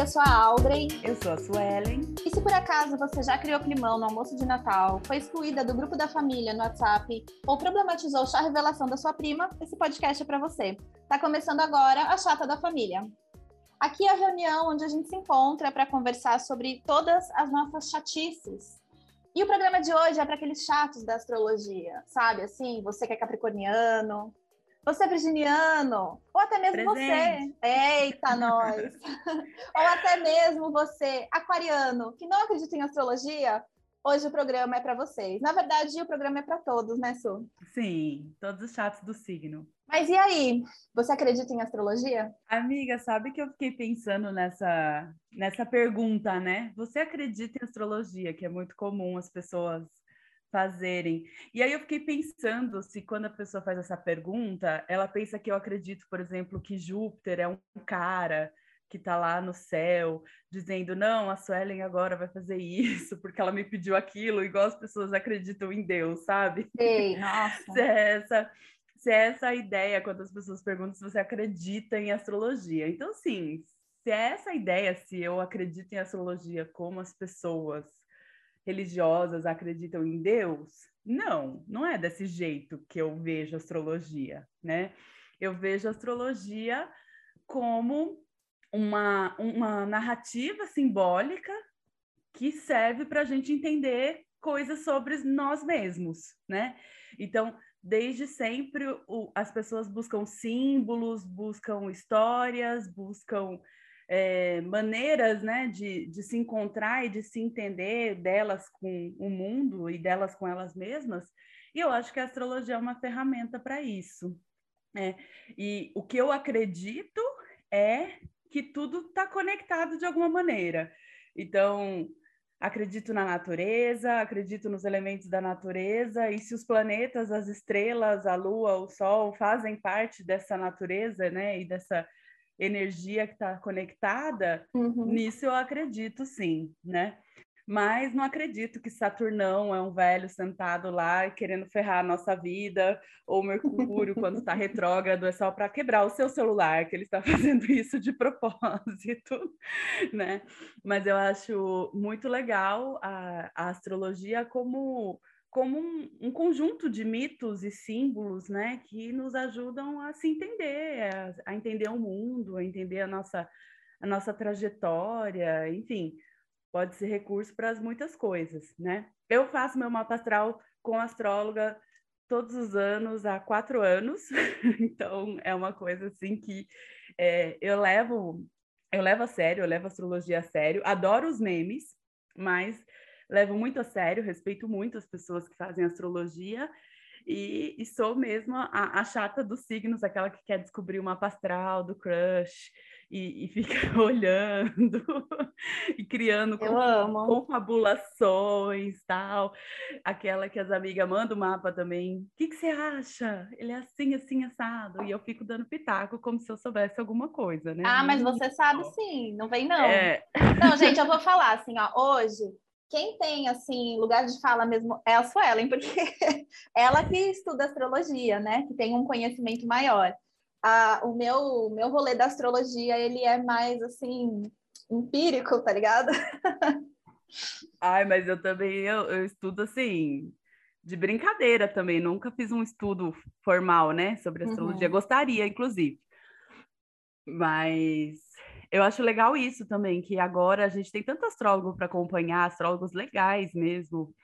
eu sou a Audrey. Eu sou a Suelen. E se por acaso você já criou climão no almoço de Natal, foi excluída do grupo da família no WhatsApp ou problematizou a revelação da sua prima, esse podcast é para você. Tá começando agora a Chata da Família. Aqui é a reunião onde a gente se encontra para conversar sobre todas as nossas chatices. E o programa de hoje é para aqueles chatos da astrologia, sabe? Assim, você que é capricorniano, você é virginiano, ou até mesmo Presente. você. Eita, nós! ou até mesmo você, aquariano, que não acredita em astrologia, hoje o programa é para vocês. Na verdade, o programa é para todos, né, Su? Sim, todos os chatos do signo. Mas e aí? Você acredita em astrologia? Amiga, sabe que eu fiquei pensando nessa, nessa pergunta, né? Você acredita em astrologia, que é muito comum as pessoas fazerem. E aí eu fiquei pensando se quando a pessoa faz essa pergunta, ela pensa que eu acredito, por exemplo, que Júpiter é um cara que está lá no céu, dizendo, não, a Suelen agora vai fazer isso, porque ela me pediu aquilo, igual as pessoas acreditam em Deus, sabe? Ei, nossa. se, é essa, se é essa a ideia quando as pessoas perguntam se você acredita em astrologia. Então, sim, se é essa a ideia, se eu acredito em astrologia como as pessoas religiosas acreditam em Deus? Não, não é desse jeito que eu vejo astrologia, né? Eu vejo astrologia como uma, uma narrativa simbólica que serve para a gente entender coisas sobre nós mesmos, né? Então, desde sempre, o, as pessoas buscam símbolos, buscam histórias, buscam é, maneiras né, de, de se encontrar e de se entender delas com o mundo e delas com elas mesmas. E eu acho que a astrologia é uma ferramenta para isso. É, e o que eu acredito é que tudo está conectado de alguma maneira. Então, acredito na natureza, acredito nos elementos da natureza, e se os planetas, as estrelas, a lua, o sol fazem parte dessa natureza, né, e dessa energia que está conectada, uhum. nisso eu acredito sim, né? Mas não acredito que Saturnão é um velho sentado lá querendo ferrar a nossa vida, ou Mercúrio, quando está retrógrado, é só para quebrar o seu celular, que ele está fazendo isso de propósito, né? Mas eu acho muito legal a, a astrologia como como um, um, conjunto de mitos e símbolos, né, que nos ajudam a se entender, a, a, entender o mundo, a entender a nossa, a nossa trajetória, enfim, pode ser recurso para muitas coisas, né? Eu faço meu mapa astral com astróloga todos os anos, há quatro anos, então é uma coisa assim que é, eu levo, eu levo a sério, eu levo a astrologia a sério, adoro os memes, mas levo muito a sério, respeito muito as pessoas que fazem astrologia e, e sou mesmo a, a, chata dos signos, aquela que quer descobrir o mapa astral do crush e, e fica olhando e criando confabulações tal. Aquela que as amigas mandam o mapa também. O que, que você acha? Ele é assim, assim, assado. E eu fico dando pitaco como se eu soubesse alguma coisa, né? Ah, mas você sabe sim, não vem não. É... Não, gente, eu vou falar assim, ó, hoje quem tem, assim, lugar de fala mesmo é a Suelen, porque ela que estuda astrologia, né? Que tem um conhecimento maior. Ah, o meu, meu rolê da astrologia, ele é mais, assim, empírico, tá ligado? Ai, mas eu também, eu, eu estudo, assim, de brincadeira também. Nunca fiz um estudo formal, né? Sobre astrologia. Uhum. Gostaria, inclusive. Mas eu acho legal isso também, que agora a gente tem tanto astrólogo para acompanhar, astrólogos legais mesmo.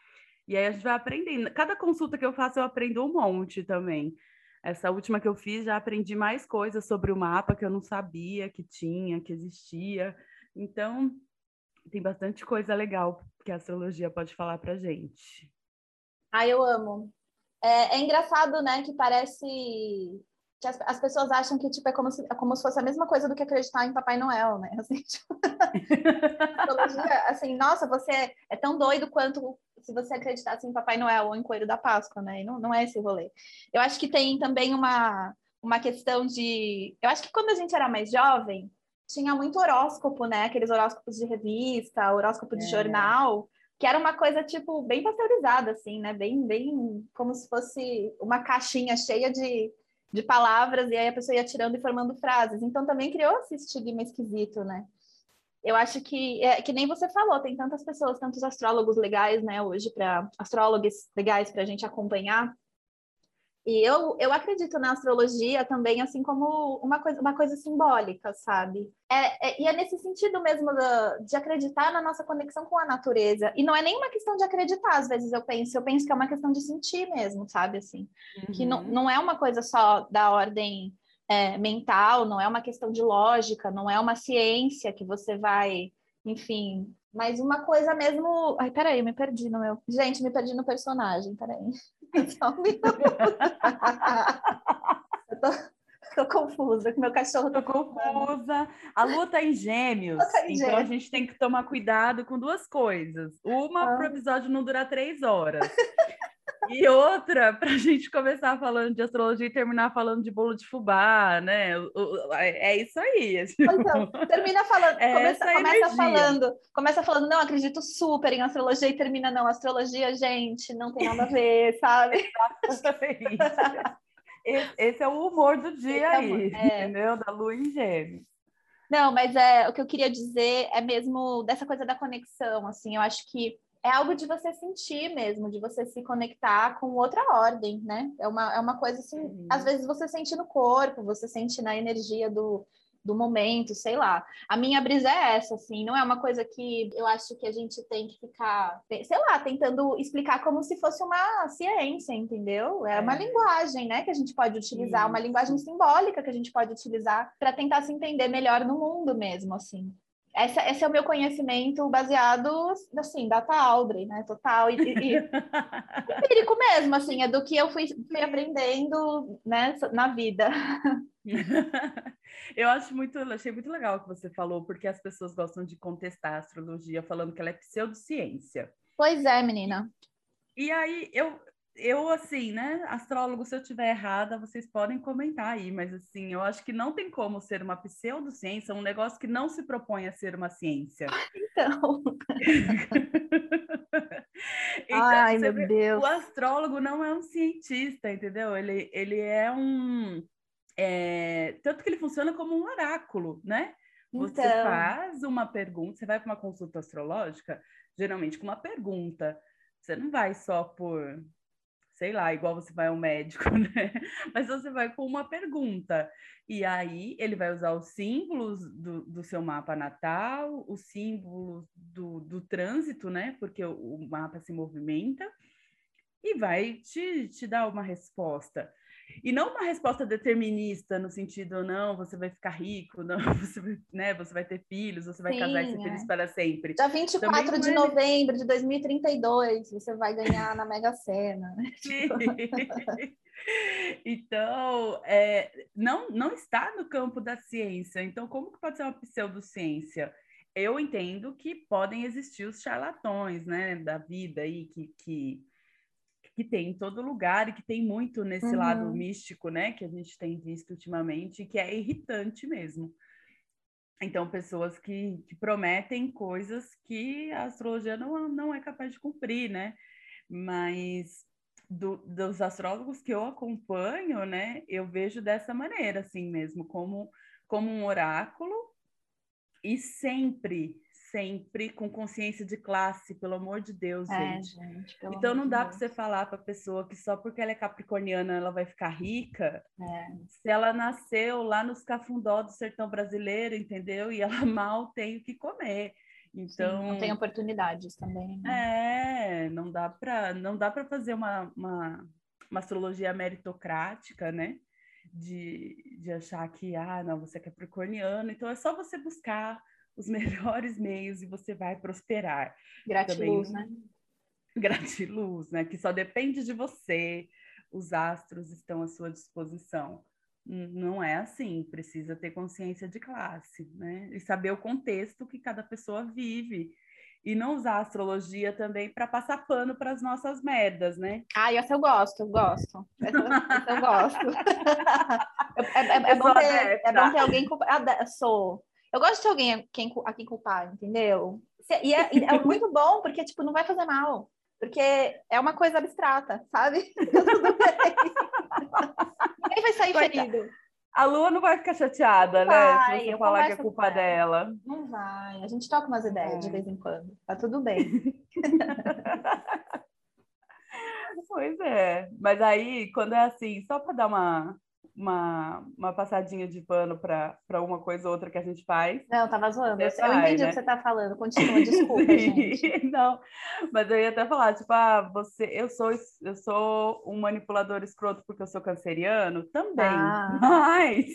E aí a gente vai aprendendo. Cada consulta que eu faço, eu aprendo um monte também. Essa última que eu fiz, já aprendi mais coisas sobre o mapa que eu não sabia que tinha, que existia. Então, tem bastante coisa legal que a astrologia pode falar para gente. Ah, eu amo. É, é engraçado, né, que parece as, as, pessoas acham que tipo é como se, é como se fosse a mesma coisa do que acreditar em Papai Noel, né? Assim, tipo, assim nossa, você é tão doido quanto se você acreditasse em Papai Noel ou em Coelho da Páscoa, né? E não, não é esse rolê. Eu acho que tem também uma, uma questão de... Eu acho que quando a gente era mais jovem, tinha muito horóscopo, né? Aqueles horóscopos de revista, horóscopo de é. jornal, que era uma coisa, tipo, bem pasteurizada, assim, né? Bem, bem como se fosse uma caixinha cheia de de palavras, e aí a pessoa ia tirando e formando frases. Então também criou esse estigma esquisito, né? eu acho que, é, que nem você falou, tem tantas pessoas, tantos astrólogos legais, né, hoje, para astrólogos legais para a gente acompanhar. E eu, eu acredito na astrologia também, assim como uma coisa, uma coisa simbólica, sabe? É, é, e é nesse sentido mesmo de acreditar na nossa conexão com a natureza. E não é nenhuma questão de acreditar, às vezes eu penso, eu penso que é uma questão de sentir mesmo, sabe? Assim, uhum. que não, não é uma coisa só da ordem é, mental, não é uma questão de lógica, não é uma ciência que você vai, enfim, mas uma coisa mesmo. Ai, peraí, me perdi no meu. Gente, me perdi no personagem, peraí. Só um eu tô, tô confusa, que meu cachorro tá confusa. A lua tá em gêmeos, tá em então gêmeos. a gente tem que tomar cuidado com duas coisas. Uma, ah. para o episódio não durar três horas. E outra, para a gente começar falando de astrologia e terminar falando de bolo de fubá, né? É isso aí. Então, termina falando, é começa, começa falando, começa falando, não, acredito super em astrologia e termina, não, astrologia, gente, não tem nada a ver, sabe? Esse é o humor do dia é, aí, é. entendeu? Da lua em gêmeos. Não, mas é, o que eu queria dizer é mesmo dessa coisa da conexão, assim, eu acho que é algo de você sentir mesmo, de você se conectar com outra ordem, né? É uma, é uma coisa assim, uhum. às vezes você sente no corpo, você sente na energia do, do momento, sei lá. A minha brisa é essa, assim, não é uma coisa que eu acho que a gente tem que ficar, sei lá, tentando explicar como se fosse uma ciência, entendeu? É, é. uma linguagem, né, que a gente pode utilizar, Isso. uma linguagem simbólica que a gente pode utilizar para tentar se entender melhor no mundo mesmo, assim. Esse, esse, é o meu conhecimento baseado, assim, data Audrey, né? Total. E, e, empírico mesmo, assim, é do que eu fui, fui aprendendo, né, na vida. eu acho muito, achei muito legal o que você falou, porque as pessoas gostam de contestar a astrologia falando que ela é pseudociência. Pois é, menina. E aí, eu, eu, assim, né, astrólogo, se eu tiver errada, vocês podem comentar aí, mas assim, eu acho que não tem como ser uma pseudociência, um negócio que não se propõe a ser uma ciência. Então. então Ai, meu vê, Deus. O astrólogo não é um cientista, entendeu? Ele, ele é um. É, tanto que ele funciona como um oráculo, né? Você então... faz uma pergunta, você vai para uma consulta astrológica, geralmente com uma pergunta. Você não vai só por sei lá, igual você vai ao médico, né? Mas você vai com uma pergunta. E aí ele vai usar os símbolos do, do seu mapa natal, os símbolos do, do trânsito, né? Porque o, o mapa se movimenta, e vai te, te dar uma resposta. E não uma resposta determinista no sentido, não, você vai ficar rico, não, você vai, né, você vai ter filhos, você vai Sim, casar e ser é. feliz para sempre. Dia 24 Também de novembro de 2032, você vai ganhar na Mega Sena. Né? então, é, não, não está no campo da ciência. Então, como que pode ser uma pseudociência? Eu entendo que podem existir os charlatões, né, da vida aí, que, que que tem em todo lugar e que tem muito nesse uhum. lado místico, né, que a gente tem visto ultimamente, que é irritante mesmo. Então, pessoas que, que prometem coisas que a astrologia não, não é capaz de cumprir, né? Mas do, dos astrólogos que eu acompanho, né, eu vejo dessa maneira, assim mesmo, como, como um oráculo, e sempre sempre com consciência de classe, pelo amor de Deus, é, gente. gente então não dá para você falar para a pessoa que só porque ela é capricorniana ela vai ficar rica. É. Se ela nasceu lá nos cafundó do sertão brasileiro, entendeu? E ela mal tem o que comer. Então, Sim, não tem oportunidades também. Né? É, não dá para não dá para fazer uma, uma, uma astrologia meritocrática, né? De, de achar que, ah, não, você é capricorniano, então é só você buscar os melhores meios e você vai prosperar. Gratiluz, Também, né? Gratiluz, né? Que só depende de você, os astros estão à sua disposição. Não é assim, precisa ter consciência de classe, né? E saber o contexto que cada pessoa vive. E não usar a astrologia também para passar pano para as nossas merdas, né? Ah, essa eu gosto, eu gosto. Essa, essa eu gosto. é, é, é, bom ter, é, bom ter, alguém. Sou. Eu gosto de alguém a quem, a quem culpar, entendeu? E é, e é muito bom, porque, tipo, não vai fazer mal. Porque é uma coisa abstrata, sabe? Ninguém vai sair ferido. A Lua não vai ficar chateada, Não né? vai, Se você falar que é culpa dela. Não vai. A gente troca umas ideias de É. vez em quando. Tá tudo bem. Pois é. Mas aí, quando é assim, só para dar uma, uma, uma passadinha de pano para uma coisa ou outra que a gente faz. Não, tava zoando. Eu, Você eu entendi o né? que você tá falando. Continua, desculpa, gente. Não, mas eu ia até falar, tipo, ah, você, eu sou, eu sou um manipulador escroto porque eu sou canceriano? Também, Ah. mas,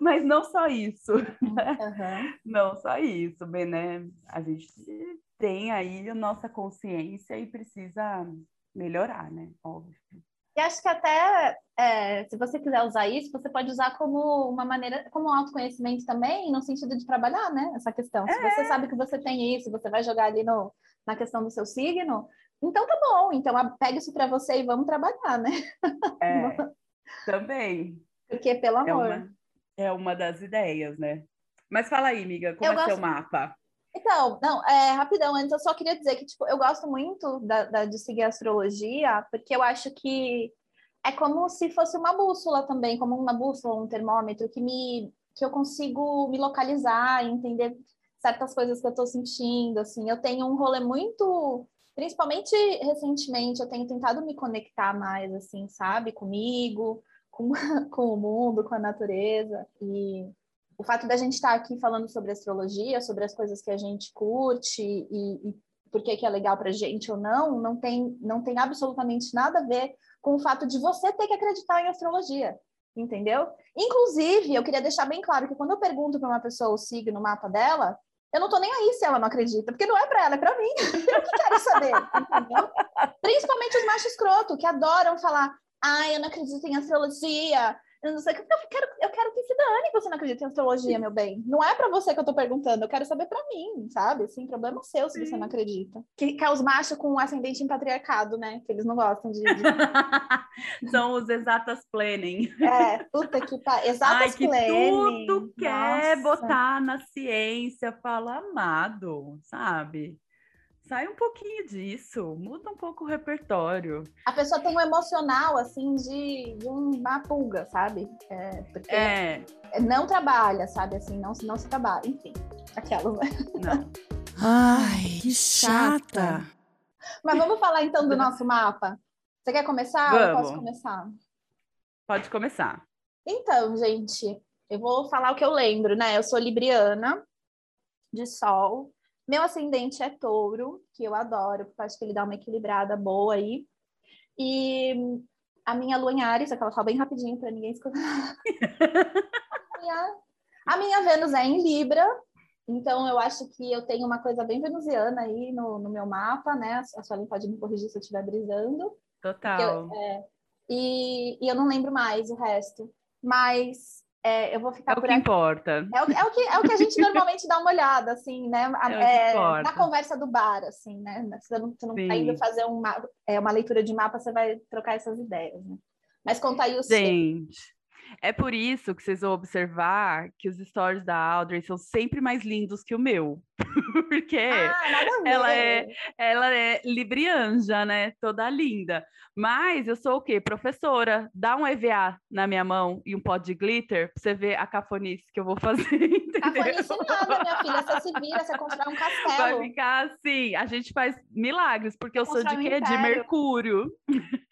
mas não só isso, Aham. não só isso, bem, né? A gente tem aí a nossa consciência e precisa melhorar, né? Óbvio. E acho que até, é, se você quiser usar isso, você pode usar como uma maneira, como um autoconhecimento também, no sentido de trabalhar, né? Essa questão. Se você sabe que você tem isso, você vai jogar ali no, na questão do seu signo, então tá bom. Então pega isso para você e vamos trabalhar, né? É, também. Porque, pelo É amor. uma, é uma das ideias, né? Mas fala aí, amiga, como Eu é seu gosto- mapa? Então, não, é, rapidão, antes eu só queria dizer que, tipo, eu gosto muito da, da- de seguir a astrologia, porque eu acho que é como se fosse uma bússola também, como uma bússola, um termômetro, que me que eu consigo me localizar entender certas coisas que eu tô sentindo, assim. Eu tenho um rolê muito, principalmente recentemente, eu tenho tentado me conectar mais, assim, sabe? Comigo, com, com o mundo, com a natureza, e o fato da gente estar aqui falando sobre astrologia, sobre as coisas que a gente curte e, e por que, que é legal para gente ou não, não tem, não tem absolutamente nada a ver com o fato de você ter que acreditar em astrologia, entendeu? Inclusive, eu queria deixar bem claro que quando eu pergunto para uma pessoa o signo, o mapa dela, eu não tô nem aí se ela não acredita, porque não é para ela, é para mim. Eu que quero saber, entendeu? Principalmente os machos escroto, que adoram falar, ai, eu não acredito em astrologia, não sei o que. Eu quero, eu quero que se dane que você não acredita em astrologia, meu bem. Não é pra você que eu tô perguntando, eu quero saber pra mim, sabe? Assim, problema seu se você não acredita. Que, que é os machos com ascendente em patriarcado, né? Que eles não gostam de. de... São os exatas planning. É, puta que pariu. Ai, Exatas que planning. tudo quer Nossa. botar na ciência, fala amado, sabe? Sai um pouquinho disso, muda um pouco o repertório. A pessoa tem um emocional, assim, de, de uma pulga, sabe? É, porque É, não trabalha, sabe? Assim, não, se- não se trabalha. Enfim, aquelas, né? não. Ai, que chata. Mas vamos falar então do nosso mapa? Você quer começar? ou Eu Vamos. posso começar? Pode começar. Então, gente, eu vou falar o que eu lembro, né? Eu sou libriana de sol. Meu ascendente é touro, que eu adoro, porque eu acho que ele dá uma equilibrada boa aí. E a minha lua em Ares, aquela fala bem rapidinho para ninguém escutar. a, minha, a minha Vênus é em Libra, então eu acho que eu tenho uma coisa bem venusiana aí no, no meu mapa, né? A Suelen pode me corrigir se eu estiver brisando. Total. E, e eu não lembro mais o resto. Mas é, eu vou ficar É o por que aqui. importa. É o, é, o que, é o que a gente normalmente dá uma olhada, assim, né? É é, na conversa do bar, assim, né? Você não, você não tá indo fazer uma, é, uma leitura de mapa, você vai trocar essas ideias, né? Mas conta aí o seu. Gente, é por isso que vocês vão observar que os stories da Audrey são sempre mais lindos que o meu. Porque Ah, ela é- ela é librianja, né? Toda linda. Mas eu sou o quê? Professora. Dá um EVA na minha mão e um pó de glitter pra você ver a cafonice que eu vou fazer, entendeu? Cafonice nada, minha filha. Você se vira, você constrói um Vai castelo. ficar assim, a gente faz milagres, porque eu sou de Constrói um quê? De. Mercúrio.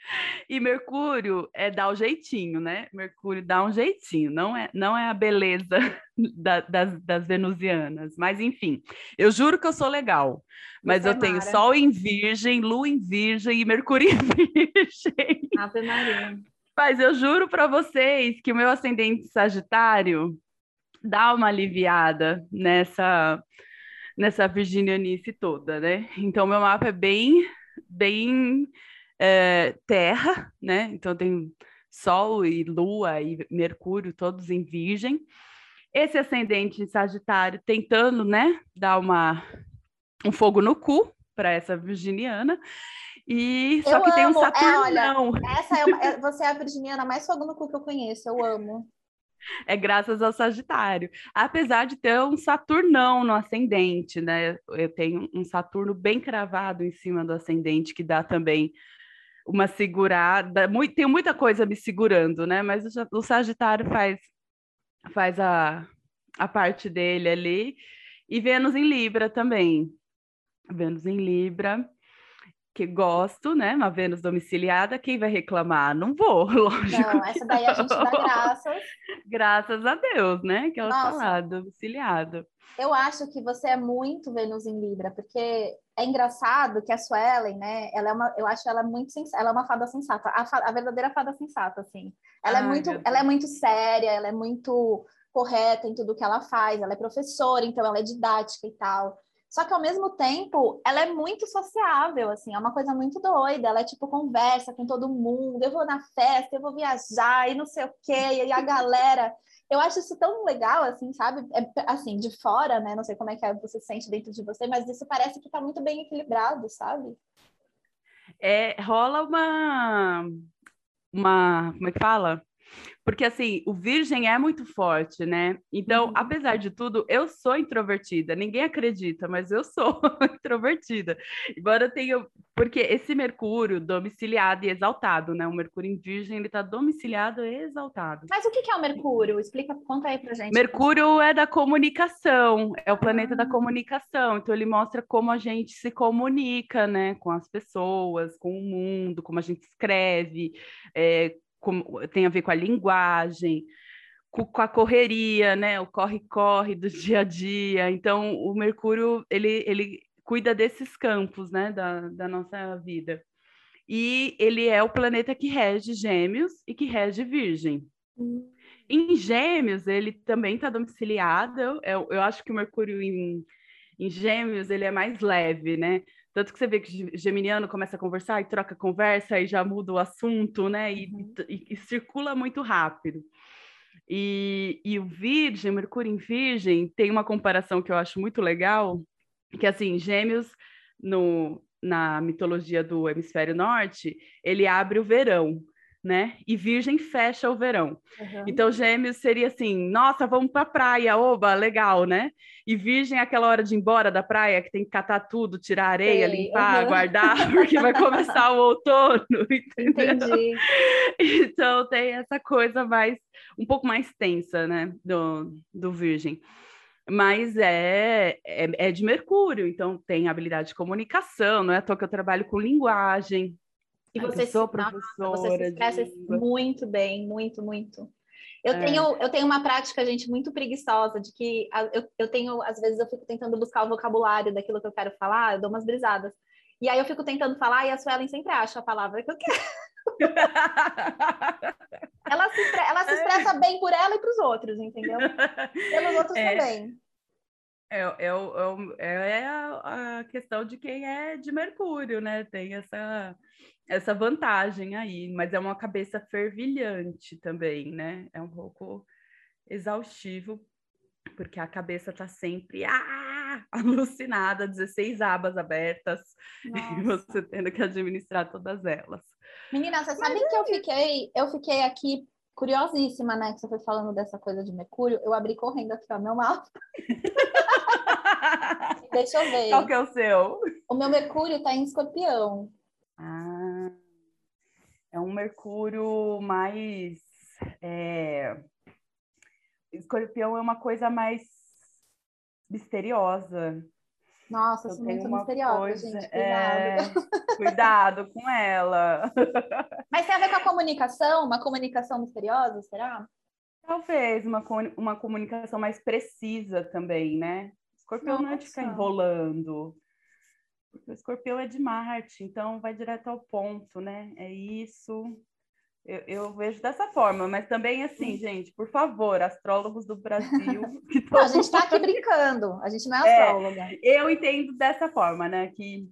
E Mercúrio é dar o jeitinho, né? Mercúrio dá um jeitinho, não é, não é a beleza da- das, das venusianas. Mas enfim, eu juro que eu sou legal. Mas é eu tenho mara. Sol em Virgem, Lua em Virgem e Mercúrio em Virgem. Ave Maria. Mas eu juro para vocês que o meu ascendente Sagitário dá uma aliviada nessa nessa virginianice toda, né? Então meu mapa é bem bem é, terra, né? Então tem Sol e Lua e Mercúrio todos em Virgem. Esse ascendente em Sagitário tentando, né, dar uma um fogo no cu para essa virginiana. E só Eu que tem um amo. É, olha, Essa é, uma- é- você é a virginiana mais fogo no cu que eu conheço. Eu amo. É graças ao Sagitário. Apesar de ter um Saturnão no ascendente, né? Eu tenho um Saturno bem cravado em cima do ascendente, que dá também uma segurada, muito, tem muita coisa me segurando, né? Mas o, o Sagitário faz, faz a, a parte dele ali. E Vênus em Libra também. Vênus em Libra, que gosto, né? Uma Vênus domiciliada, quem vai reclamar? Não vou, lógico. Não, essa daí a gente dá graças. Graças a Deus, né? Que ela tá lá, domiciliado. Eu acho que você é muito Vênus em Libra, porque é engraçado que a Suelen, né? Ela é uma, eu acho ela muito sensata, ela é uma fada sensata, a, a verdadeira fada sensata, assim. Ela é Ai, é muito, ela é muito séria, ela é muito correta em tudo que ela faz, ela é professora, então ela é didática e tal. Só que ao mesmo tempo, ela é muito sociável, assim, é uma coisa muito doida. Ela é tipo conversa com todo mundo. Eu vou na festa, eu vou viajar e não sei o quê, e a galera. Eu acho isso tão legal, assim, sabe? É, assim, de fora, né? Não sei como é que é, você sente dentro de você, mas isso parece que tá muito bem equilibrado, sabe? É, rola uma. Uma. Como é que fala? Porque, assim, o virgem é muito forte, né? Então, uhum. apesar de tudo, eu sou introvertida. Ninguém acredita, mas eu sou introvertida. Embora eu tenha... Porque esse Mercúrio domiciliado e exaltado, né? O Mercúrio em virgem, ele tá domiciliado e exaltado. Mas o que é o Mercúrio? Explica, conta aí pra gente. Mercúrio é da comunicação. É o planeta da comunicação. Então, ele mostra como a gente se comunica, né? Com as pessoas, com o mundo, como a gente escreve, é, com, tem a ver com a linguagem, com, com a correria, né? O corre-corre do dia a dia. Então, o Mercúrio, ele, ele cuida desses campos, né? Da, da nossa vida. E ele é o planeta que rege Gêmeos e que rege Virgem. Hum. Em Gêmeos, ele também está domiciliado. Eu, eu acho que o Mercúrio em, em Gêmeos ele é mais leve, né? Tanto que você vê que geminiano começa a conversar e troca conversa e já muda o assunto, né? E, uhum. e, e circula muito rápido. E, e, o Virgem, Mercúrio em Virgem, tem uma comparação que eu acho muito legal, que assim, Gêmeos no, na mitologia do hemisfério norte, ele abre o verão né? E Virgem fecha o verão. Uhum. Então, Gêmeos seria assim: nossa, vamos para a praia, oba, legal, né? E Virgem é aquela hora de ir embora da praia, que tem que catar tudo, tirar areia, Sei. limpar, uhum. guardar, porque vai começar o outono, entendeu? Entendi. Então, tem essa coisa mais, um pouco mais tensa, né? Do, do Virgem mas é, é, é, de Mercúrio, então tem habilidade de comunicação, não é à toa que eu trabalho com linguagem, e você, professora você se expressa muito bem, muito, muito. Eu, é. tenho, eu tenho uma prática, gente, muito preguiçosa, de que eu, eu tenho, às vezes, eu fico tentando buscar o vocabulário daquilo que eu quero falar, eu dou umas brisadas. E aí eu fico tentando falar e a Suelen sempre acha a palavra que eu quero. ela, se, ela se expressa bem por ela e para os outros, entendeu? Pelos outros é. também. É, é, é, é a questão de quem é de Mercúrio, né? Tem essa essa vantagem aí, mas é uma cabeça fervilhante também, né? É um pouco exaustivo, porque a cabeça está sempre ah, alucinada, 16 abas abertas, Nossa. e você tendo que administrar todas elas. Menina, você sabe mas que é... eu fiquei, eu fiquei aqui curiosíssima, né? Que você foi falando dessa coisa de Mercúrio. Eu abri correndo aqui, ó, meu mapa. Deixa eu ver. Qual que é o seu? O meu Mercúrio está em escorpião. Ah, é um Mercúrio mais. É... Escorpião é uma coisa mais misteriosa. Nossa, eu muito misteriosa, coisa... gente. Cuidado. É... Cuidado com ela. Mas tem a ver com a comunicação? Uma comunicação misteriosa, será? Talvez, uma, uma comunicação mais precisa também, né? Escorpião Nossa. não é de ficar enrolando. Porque o escorpião é de Marte, então vai direto ao ponto, né? É isso. Eu, eu, vejo dessa forma, mas também assim, gente, por favor, astrólogos do Brasil. Não, a gente está aqui brincando, a gente não é, é astróloga. É, eu entendo dessa forma, né? Que,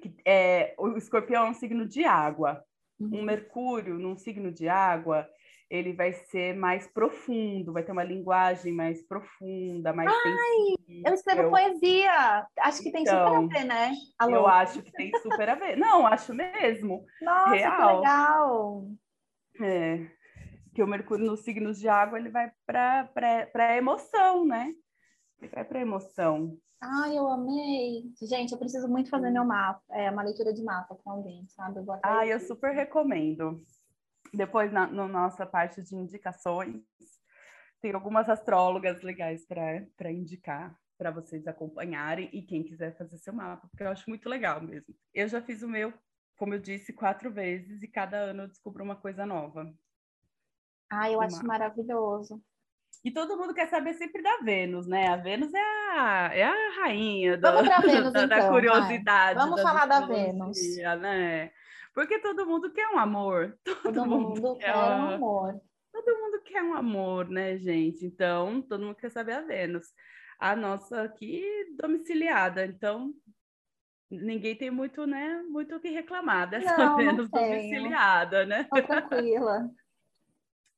que é, o escorpião é um signo de água. Uhum. Um Mercúrio num signo de água, ele vai ser mais profundo, vai ter uma linguagem mais profunda, mais Ai, sensível. eu escrevo poesia. Acho que tem então, super a então, ver, né? Alô? Eu acho que tem super a ver. Não, acho mesmo. Nossa, Real. que legal. É. Que o Mercúrio nos signos de água, ele vai para a emoção, né? Vai para emoção. Ai, eu amei. Gente, eu preciso muito fazer meu mapa, é, uma leitura de mapa com alguém, sabe? Eu ah, eu super recomendo. Depois, na no nossa parte de indicações, tem algumas astrólogas legais para indicar para vocês acompanharem e quem quiser fazer seu mapa, porque eu acho muito legal mesmo. Eu já fiz o meu, como eu disse, quatro vezes e cada ano eu descubro uma coisa nova. Ah, eu acho maravilhoso. E todo mundo quer saber sempre da Vênus, né? A Vênus é a, é a rainha do, Vamos pra Vênus, da, então, curiosidade. Vamos da falar da Vênus. Né? Porque todo mundo quer um amor. Todo, todo mundo, mundo, quer um amor. Todo mundo quer um amor, né, gente? Então, todo mundo quer saber a Vênus. A nossa aqui domiciliada, então ninguém tem muito, né, muito o que reclamar dessa não, Vênus não domiciliada, né? Tô tranquila.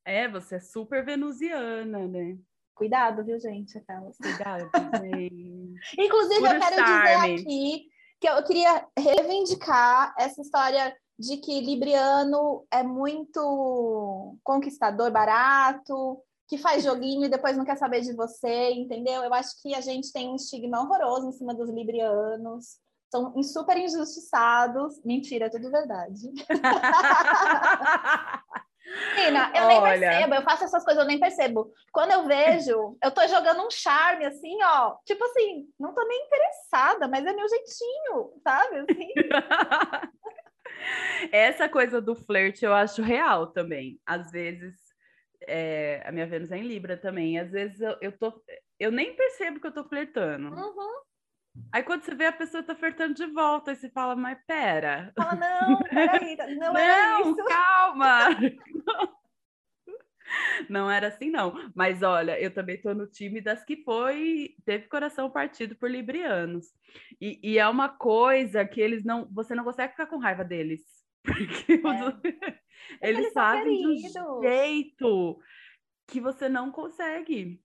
É, você é super venusiana, né? Cuidado, viu, gente? Aquelas. Cuidado, gente. Inclusive, Puro eu quero dizer aqui que eu queria reivindicar essa história de que Libriano é muito conquistador barato, que faz joguinho e depois não quer saber de você, entendeu? Eu acho que a gente tem um estigma horroroso em cima dos Librianos. São super injustiçados. Mentira, é tudo verdade. Menina, eu nem percebo, eu faço essas coisas, eu nem percebo. Quando eu vejo, eu tô jogando um charme, assim, ó. Tipo assim, não tô nem interessada, mas é meu jeitinho, sabe? Assim. Essa coisa do flerte eu acho real também. Às vezes, é, a minha Vênus é em Libra também. Às vezes eu, eu tô. Eu nem percebo que eu tô flertando. Uhum. Aí quando você vê a pessoa tá flertando de volta, aí você fala, mas pera. Fala, não, peraí, não, não era isso. calma. Não era assim, não. Mas olha, eu também tô no time das que foi, teve coração partido por librianos. E, e é uma coisa que eles não, você não consegue ficar com raiva deles. Porque é. eles, eles fazem de um jeito que você não consegue.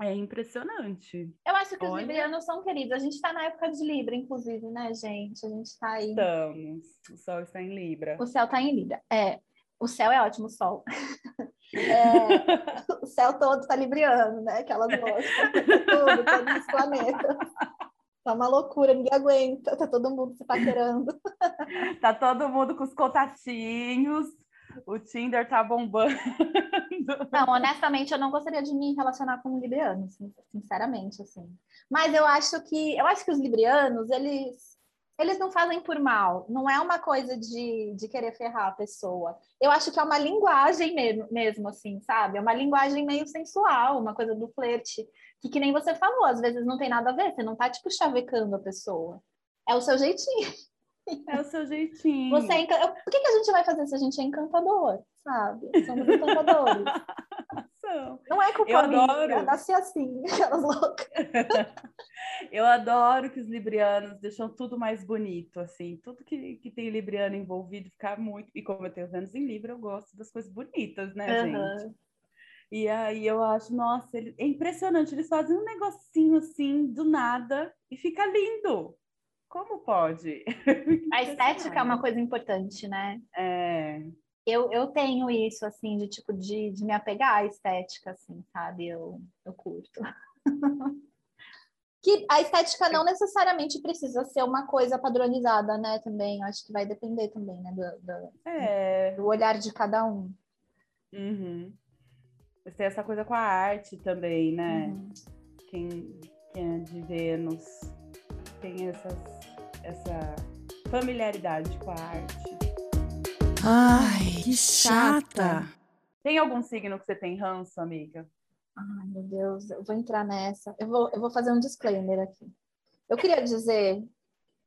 É impressionante. Eu acho que Olha... os librianos são queridos. A gente está na época de Libra, inclusive, né, gente? A gente está aí. Estamos. O sol está em Libra. O céu está em Libra. É. O céu é ótimo, o sol. É, o céu todo está libriano, né? Aquelas loucas, tudo, todos os planetas. Tá uma loucura, ninguém aguenta, tá todo mundo se paquerando. Tá todo mundo com os contatinhos, o Tinder tá bombando. Não, honestamente, eu não gostaria de me relacionar com um libriano, sinceramente, assim. Mas eu acho que eu acho que os librianos, eles eles não fazem por mal, não é uma coisa de, de querer ferrar a pessoa. Eu acho que é uma linguagem mesmo, mesmo, assim, sabe? É uma linguagem meio sensual, uma coisa do flerte, que, que nem você falou, às vezes não tem nada a ver, você não tá, tipo, chavecando a pessoa. É o seu jeitinho. É o seu jeitinho. Você é encan... Por que, que a gente vai fazer se a gente é encantador, sabe? Somos encantadores. São. Não é culpa eu minha, adoro. nasci assim, aquelas loucas. eu adoro que os librianos deixam tudo mais bonito, assim. Tudo que, que tem libriano envolvido fica muito... E como eu tenho anos em Libra, eu gosto das coisas bonitas, né, uhum. gente? E aí eu acho, nossa, ele... é impressionante. Eles fazem um negocinho assim, do nada, e fica lindo. Como pode? A estética é uma coisa importante, né? É. Eu, eu tenho isso, assim, de tipo, de, de me apegar à estética, assim, sabe? Eu, eu curto. que a estética não necessariamente precisa ser uma coisa padronizada, né? Também, acho que vai depender também, né? Do, do, é. do olhar de cada um. Uhum. Tem essa coisa com a arte também, né? Uhum. Quem, quem é de Vênus tem essas essa familiaridade com a arte. Ai, que chata! Tem algum signo que você tem ranço, amiga? Ai, meu Deus, eu vou entrar nessa. Eu vou, eu vou fazer um disclaimer aqui. Eu queria dizer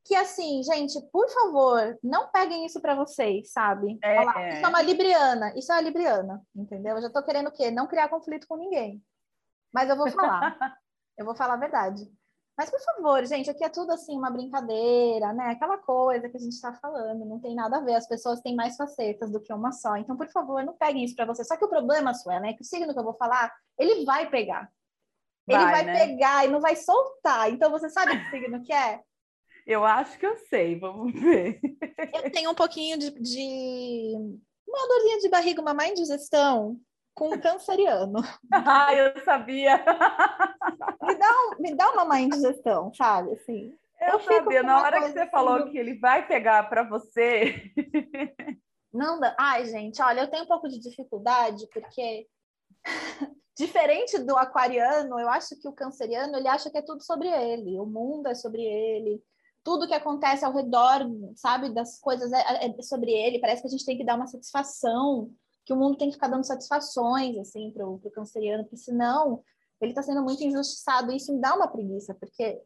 que, assim, gente, por favor, não peguem isso para vocês, sabe? É, Falar, isso é uma libriana, isso é uma libriana, entendeu? Eu já tô querendo o quê? Não criar conflito com ninguém. Mas eu vou falar. eu vou falar a verdade. Mas, por favor, gente, aqui é tudo assim, uma brincadeira, né? Aquela coisa que a gente está falando, não tem nada a ver. As pessoas têm mais facetas do que uma só. Então, por favor, não peguem isso para você. Só que o problema, Suela, é que o signo que eu vou falar, ele vai pegar. Ele vai, vai né? pegar e não vai soltar. Então, você sabe que signo que é? Eu acho que eu sei, vamos ver. Eu tenho um pouquinho de, de... uma dorzinha de barriga, uma má indigestão com um canceriano. ah, eu sabia! me, dá um, me dá uma má indigestão, sabe? Assim, eu, eu sabia, na hora que você assim, falou que ele vai pegar para você. Não dá. Ai, gente, olha, eu tenho um pouco de dificuldade, porque diferente do aquariano, eu acho que o canceriano, ele acha que é tudo sobre ele, o mundo é sobre ele, tudo que acontece ao redor, sabe, das coisas é, é sobre ele, parece que a gente tem que dar uma satisfação, que o mundo tem que ficar dando satisfações, assim, para o canceriano, porque senão ele está sendo muito injustiçado, e isso me dá uma preguiça, porque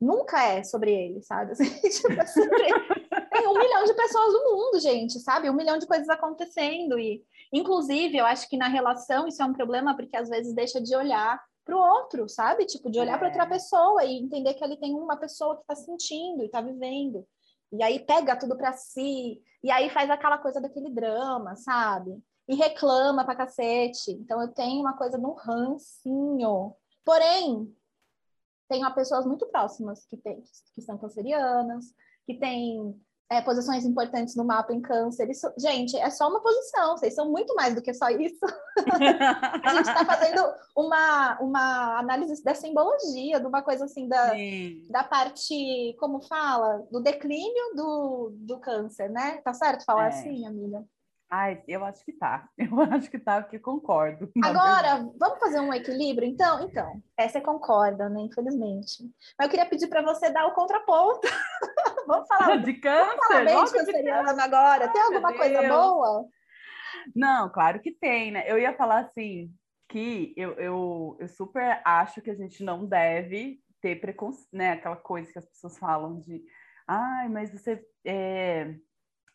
nunca é sobre ele, sabe? Assim, tipo, é. Tem um milhão de pessoas no mundo, gente, sabe? Um milhão de coisas acontecendo. E, inclusive, eu acho que na relação isso é um problema, porque às vezes deixa de olhar para o outro, sabe? Tipo, de olhar é. para outra pessoa e entender que ali tem uma pessoa que está sentindo e está vivendo. E aí pega tudo para si, e aí faz aquela coisa daquele drama, sabe? E reclama pra cacete. Então eu tenho uma coisa no rancinho. Porém, tenho pessoas muito próximas que, tem, que são cancerianas, que têm é, posições importantes no mapa em câncer. Isso, gente, é só uma posição, vocês são muito mais do que só isso. a gente está fazendo uma, uma análise da simbologia, de uma coisa assim, da, da parte, como fala, do declínio do, do câncer, né? Tá certo falar é. assim, amiga? Ai, eu acho que tá. Eu acho que tá, porque concordo. Agora, vamos fazer um equilíbrio, então? Então, é, você concorda, né? Infelizmente. Mas eu queria pedir para você dar o contraponto. vamos falar de câncer. Vamos falar bem de canceriano agora. Tem alguma coisa boa? Não, claro que tem, né? Eu ia falar assim que eu, eu, eu super acho que a gente não deve ter preconceito, né? Aquela coisa que as pessoas falam de, ai, mas você é,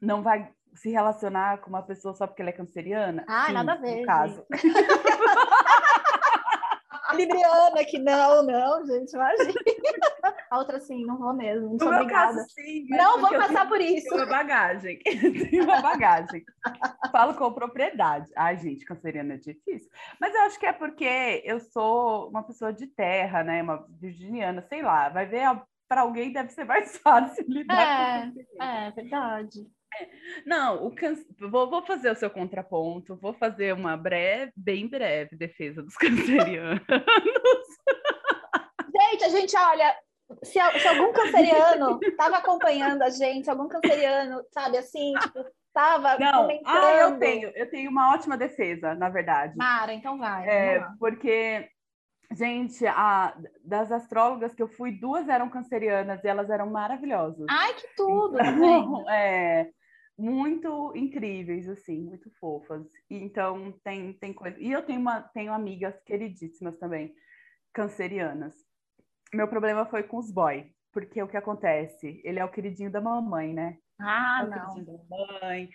não vai se relacionar com uma pessoa só porque ela é canceriana? Ah, Sim, nada a ver. No caso. Libriana, que não, não, gente, imagina. A outra, assim, não vou mesmo, não sou obrigada. Caso, sim, não vou passar por isso. Tenho uma bagagem, tenho uma bagagem. Falo com propriedade. Ai, gente, canceriana é difícil. Mas eu acho que é porque eu sou uma pessoa de terra, né, uma virginiana, sei lá. Vai ver, para alguém deve ser mais fácil lidar é, com É, verdade. Não, o can... vou, vou, fazer o seu contraponto, vou fazer uma breve, bem breve defesa dos cancerianos. Gente, a gente olha, se, se algum canceriano estava acompanhando a gente, algum canceriano, sabe, assim, tipo, estava comentando... Ah, eu tenho, eu tenho uma ótima defesa, na verdade. Mara, então vai. É, porque Gente, a, das astrólogas que eu fui, duas eram cancerianas e elas eram maravilhosas. Ai, que tudo! Então, é, muito incríveis, assim, muito fofas. E, então, tem, tem coisa. E eu tenho, uma, tenho amigas queridíssimas também, cancerianas. Meu problema foi com os boy, porque o que acontece? Ele é o queridinho da mamãe, né? Ah, é o não. Da mamãe.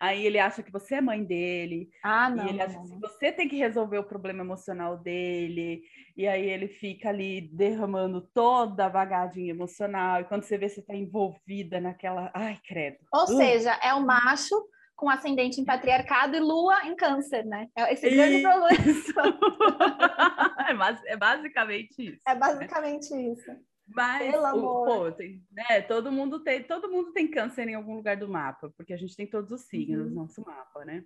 Aí ele acha que você é mãe dele. Ah, não. E ele acha que você tem que resolver o problema emocional dele. E aí ele fica ali derramando toda a bagagem emocional. E quando você vê, você está envolvida naquela. Ai, credo. Ou uh. seja, é o macho com ascendente em patriarcado e lua em câncer, né? É esse grande problema. é, basicamente isso. É basicamente né? isso. Mas, Pelo amor. Pô, tem, né, todo mundo tem, todo mundo tem câncer em algum lugar do mapa, porque a gente tem todos os signos uhum. no nosso mapa, né?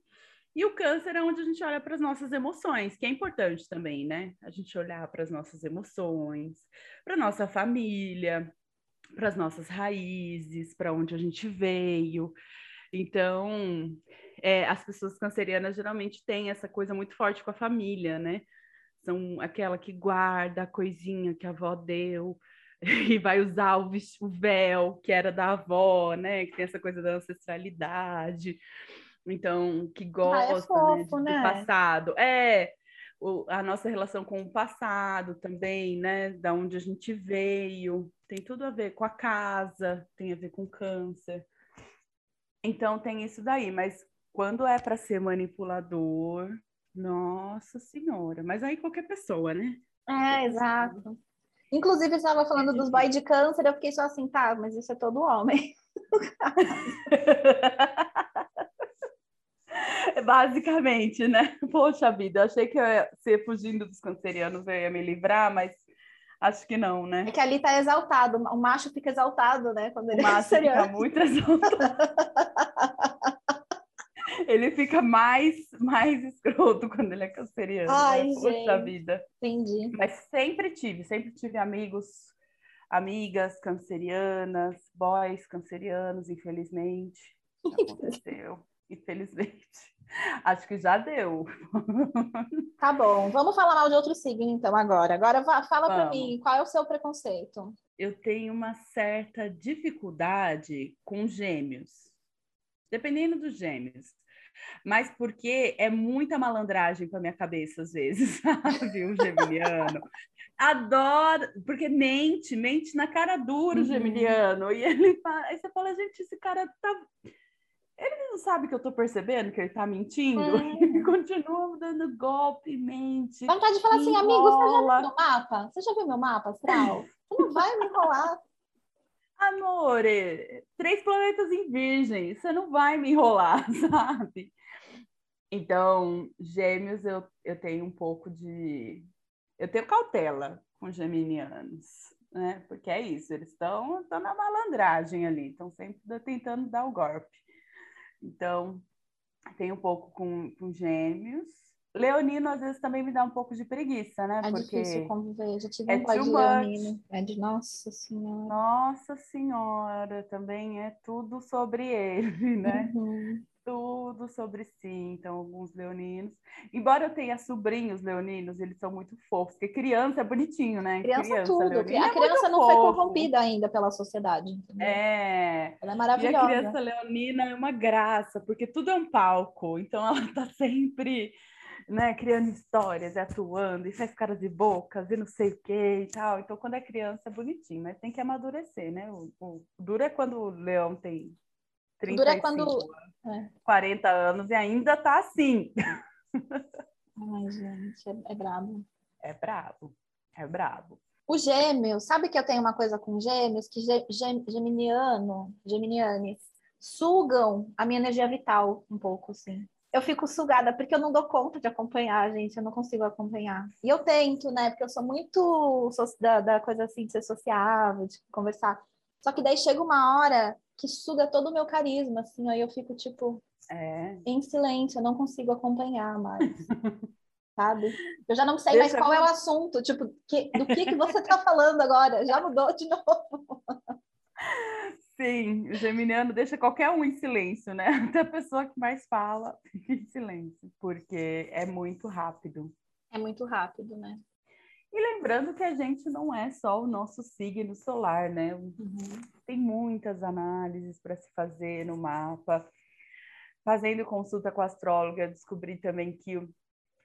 E o câncer é onde a gente olha para as nossas emoções, que é importante também, né? A gente olhar para as nossas emoções, para nossa família, para as nossas raízes, para onde a gente veio. Então, é, as pessoas cancerianas geralmente têm essa coisa muito forte com a família, né? São aquela que guarda a coisinha que a avó deu, e vai usar o, o véu que era da avó, né? Que tem essa coisa da ancestralidade. Então, que gosta ah, é fofo, né, de, né? do passado. É, o, a nossa relação com o passado também, né? Da onde a gente veio. Tem tudo a ver com a casa, tem a ver com câncer. Então, tem isso daí. Mas quando é para ser manipulador, nossa senhora. Mas aí qualquer pessoa, né? É, exato. Inclusive, estava falando dos boys de câncer, eu fiquei só assim, tá, mas isso é todo homem. Basicamente, né? Poxa vida, eu achei que eu ia ser fugindo dos cancerianos, eu ia me livrar, mas acho que não, né? É que ali tá exaltado, o macho fica exaltado, né? Quando ele o é macho é fica muito exaltado. ele fica mais, mais escroto quando ele é canceriano. Ai, né? Poxa vida. Entendi. Mas sempre tive, sempre tive amigos, amigas cancerianas, boys cancerianos, infelizmente. Aconteceu, infelizmente. Acho que já deu. Tá bom. Vamos falar mal de outro signo, então, agora. Agora fala para mim, qual é o seu preconceito? Eu tenho uma certa dificuldade com gêmeos, dependendo dos gêmeos. Mas porque é muita malandragem para minha cabeça, às vezes, sabe? O geminiano. Adoro, porque mente, mente na cara dura o Uhum. geminiano. E ele fala, aí você fala, gente, esse cara tá. Ele não sabe que eu tô percebendo que ele tá mentindo? Hum. Ele continua dando golpe, mente. Vontade de falar assim, amigo, você já viu meu mapa? Você já viu meu mapa astral? Você não vai me enrolar. Amore, três planetas em virgem, você não vai me enrolar, sabe? Então, gêmeos, eu, eu tenho um pouco de. Eu tenho cautela com geminianos, né? Porque é isso, eles estão na malandragem ali, estão sempre tentando dar o golpe. Então, tenho um pouco com, com gêmeos. Leonino, às vezes, também me dá um pouco de preguiça, né? É Porque. difícil conviver. Já tive é um pai de leonino. É de nossa senhora. Nossa Senhora, também é tudo sobre ele, né? Uhum. Tudo sobre si. Então, alguns leoninos. Embora eu tenha sobrinhos leoninos, eles são muito fofos, porque criança é bonitinho, né? Criança, tudo. leonina A é criança muito não foi fofo. corrompida ainda pela sociedade. entendeu? É. Ela é E maravilhosa. a criança leonina é uma graça, porque tudo é um palco. Então, ela tá sempre. Né, criando histórias, e atuando, e faz caras e bocas, e não sei o que e tal. Então, quando é criança, é bonitinho, mas tem que amadurecer, né? O, o duro é quando o leão tem O 35 duro é quando- anos, 40 anos e ainda tá assim. Ai, gente, é, é brabo. É brabo, é brabo. O gêmeos, sabe que eu tenho uma coisa com gêmeos? Que gê- gê- geminiano, geminianes, sugam a minha energia vital um pouco, assim. Eu fico sugada porque eu não dou conta de acompanhar, gente, eu não consigo acompanhar. E eu tento, né? Porque eu sou muito so- da, da coisa assim de ser sociável, de conversar. Só que daí chega uma hora que suga todo o meu carisma, assim, aí eu fico, tipo, É. em silêncio, eu não consigo acompanhar mais. Sabe? Eu já não sei Deixa mais qual eu- é o assunto, tipo, que- do que, que você está falando agora? Já mudou de novo. Sim, o geminiano deixa qualquer um em silêncio, né? Até a pessoa que mais fala fica em silêncio, porque é muito rápido. É muito rápido, né? E lembrando que a gente não é só o nosso signo solar, né? Tem muitas análises para se fazer no mapa. Fazendo consulta com a astróloga, descobri também que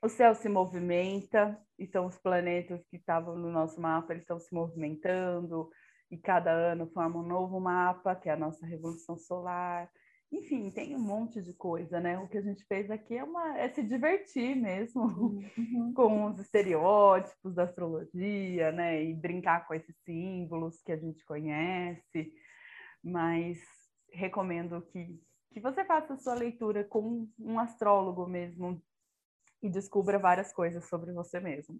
o céu se movimenta, então os planetas que estavam no nosso mapa, eles estão se movimentando, e cada ano forma um novo mapa, que é a nossa revolução solar. Enfim, tem um monte de coisa, né? O que a gente fez aqui é, uma, é se divertir mesmo Uhum. com os estereótipos da astrologia, né? E brincar com esses símbolos que a gente conhece. Mas recomendo que, que você faça a sua leitura com um astrólogo mesmo e descubra várias coisas sobre você mesmo.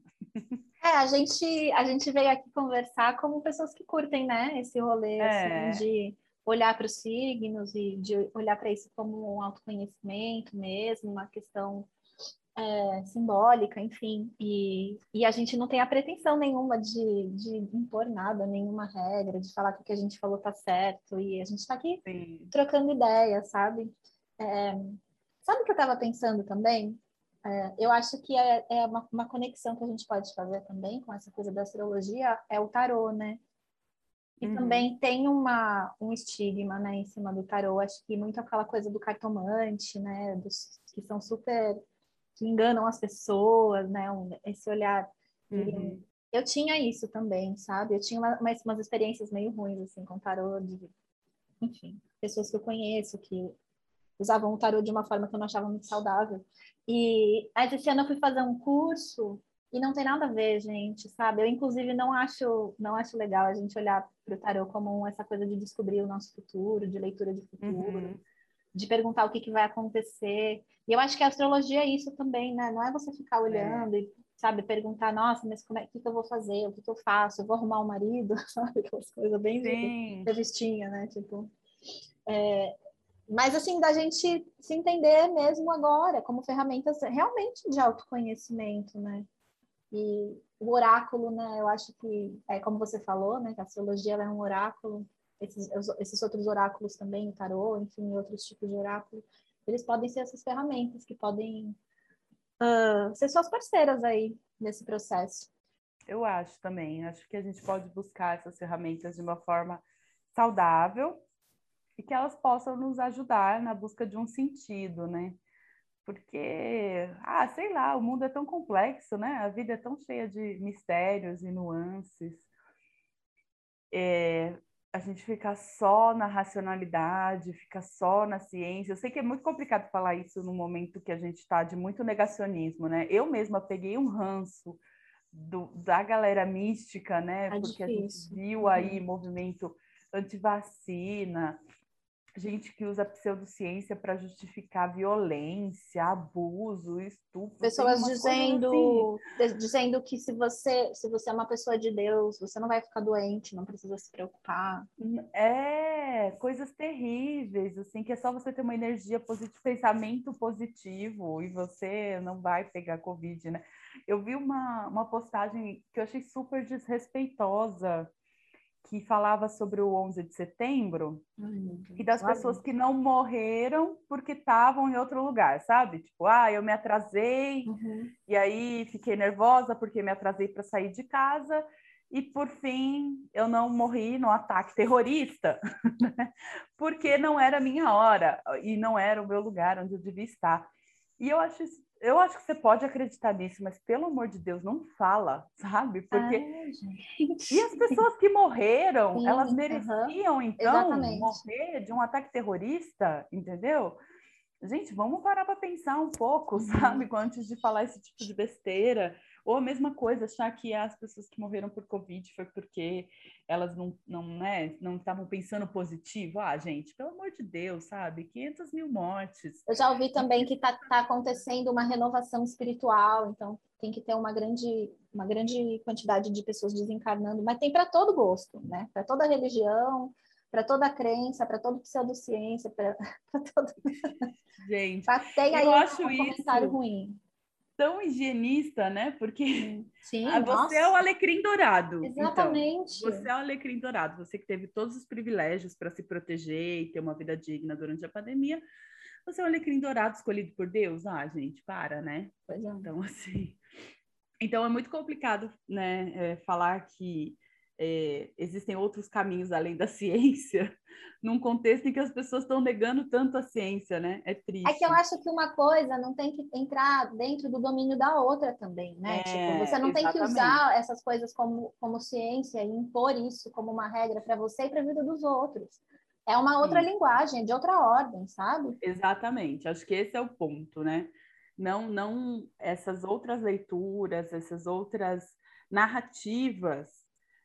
É, a gente, a gente veio aqui conversar como pessoas que curtem, né? Esse rolê É. assim, de olhar para os signos e de olhar para isso como um autoconhecimento mesmo, uma questão é, simbólica, enfim. E, e a gente não tem a pretensão nenhuma de, de impor nada, nenhuma regra, de falar que o que a gente falou tá certo. E a gente está aqui Sim. trocando ideias, sabe? É, sabe o que eu estava pensando também? É, eu acho que é, é uma, uma conexão que a gente pode fazer também com essa coisa da astrologia, é o tarô, né? E Uhum. também tem uma, um estigma, né, em cima do tarô. Acho que muito aquela coisa do cartomante, né, dos, que são super que enganam as pessoas, né, um- esse olhar Uhum. eu tinha isso também, sabe? Eu tinha uma- umas, umas experiências meio ruins, assim, com tarô, de, enfim, pessoas que eu conheço que usavam o tarô de uma forma que eu não achava muito saudável. E aí, esse ano eu fui fazer um curso e não tem nada a ver, gente, sabe? Eu, inclusive, não acho, não acho legal a gente olhar para o tarô como essa coisa de descobrir o nosso futuro, de leitura de futuro Uhum. de perguntar o que, que vai acontecer. E eu acho que a astrologia é isso também, né? Não é você ficar olhando e, sabe, perguntar, nossa, mas como é, que, que eu vou fazer? O que, que eu faço? Eu vou arrumar um marido? Sabe? Aquelas coisas bem Sim. revistinha, né? Tipo, é, mas assim, da gente se entender mesmo agora, como ferramentas realmente de autoconhecimento, né? E o oráculo, né? Eu acho que, é como você falou, né? Que a astrologia é um oráculo, esses, esses outros oráculos também, o tarô, enfim, outros tipos de oráculo, eles podem ser essas ferramentas que podem uh, ser suas parceiras aí nesse processo. Eu acho também. Acho que a gente pode buscar essas ferramentas de uma forma saudável e que elas possam nos ajudar na busca de um sentido, né? Porque, ah, sei lá, o mundo é tão complexo, né? A vida é tão cheia de mistérios e nuances. É, a gente fica só na racionalidade, fica só na ciência. Eu sei que é muito complicado falar isso no momento que a gente está de muito negacionismo, né? Eu mesma peguei um ranço do, da galera mística, né? É Porque difícil. a gente viu aí uhum. movimento antivacina, gente que usa pseudociência para justificar violência, abuso, estupro. Pessoas dizendo, assim. dizendo que se você, se você é uma pessoa de Deus, você não vai ficar doente, não precisa se preocupar. É, coisas terríveis, assim, que é só você ter uma energia positiva, pensamento positivo e você não vai pegar Covid, né? Eu vi uma, uma postagem que eu achei super desrespeitosa, que falava sobre o 11 de setembro e das pessoas que não morreram porque estavam em outro lugar, sabe? Tipo, ah, eu me atrasei uhum. e aí fiquei nervosa porque me atrasei para sair de casa e por fim eu não morri no ataque terrorista né? porque não era a minha hora e não era o meu lugar onde eu devia estar. E eu acho isso eu acho que você pode acreditar nisso, mas pelo amor de Deus, não fala, sabe? Porque. Ai, e as pessoas que morreram, Sim, elas mereciam, uhum. então, Exatamente. morrer de um ataque terrorista, entendeu? Gente, vamos parar para pensar um pouco, uhum. sabe? Antes de falar esse tipo de besteira. Ou a mesma coisa, achar que as pessoas que morreram por Covid foi porque elas não, não, né, não estavam pensando positivo. Ah, gente, pelo amor de Deus, sabe? 500 mil mortes. Eu já ouvi também que está tá acontecendo uma renovação espiritual, então tem que ter uma grande, uma grande quantidade de pessoas desencarnando, mas tem para todo gosto, né? Para toda religião, para toda crença, para toda pseudociência, para todo. Gente, tem aí eu um acho comentário isso... ruim tão higienista, né? Porque Sim, você nossa. é o alecrim dourado. Então. Exatamente. Então, você é o alecrim dourado. Você que teve todos os privilégios para se proteger e ter uma vida digna durante a pandemia. Você é o alecrim dourado escolhido por Deus? Ah, gente, para, né? Pois é. Então, assim... Então, é muito complicado, né, é, falar que é, existem outros caminhos além da ciência, num contexto em que as pessoas estão negando tanto a ciência, né? É triste. É que eu acho que uma coisa não tem que entrar dentro do domínio da outra também, né? É, tipo, você não exatamente. tem que usar essas coisas como, como ciência e impor isso como uma regra para você e para a vida dos outros. É uma outra Sim. linguagem, de outra ordem, sabe? Exatamente. Acho que esse é o ponto, né? Não, não essas outras leituras, essas outras narrativas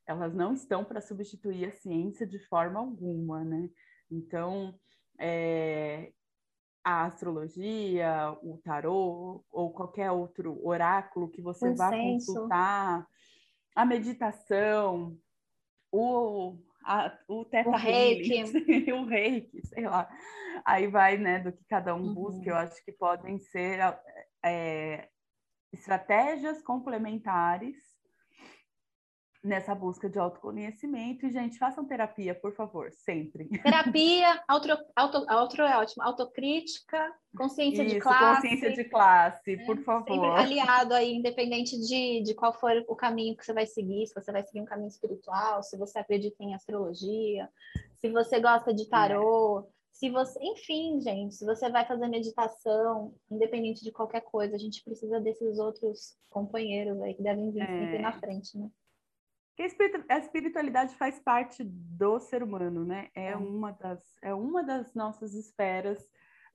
elas não estão para substituir a ciência de forma alguma, né? Então, é, a astrologia, o tarô ou qualquer outro oráculo que você vá consultar, a meditação, o, a, o teta o reiki. o reiki, sei lá. Aí vai, né, do que cada um uhum. busca. Eu acho que podem ser é, estratégias complementares nessa busca de autoconhecimento. E, gente, façam terapia, por favor, sempre. Terapia, auto, auto, auto é ótimo, autocrítica, consciência Isso, de classe. consciência de classe, por favor. Sempre aliado aí, independente de, de qual for o caminho que você vai seguir, se você vai seguir um caminho espiritual, se você acredita em astrologia, se você gosta de tarô, é. se você, enfim, gente, se você vai fazer meditação, independente de qualquer coisa, a gente precisa desses outros companheiros aí que devem vir é. sempre na frente, né? Porque a espiritualidade faz parte do ser humano, né? É, é. uma, das, é uma das nossas esferas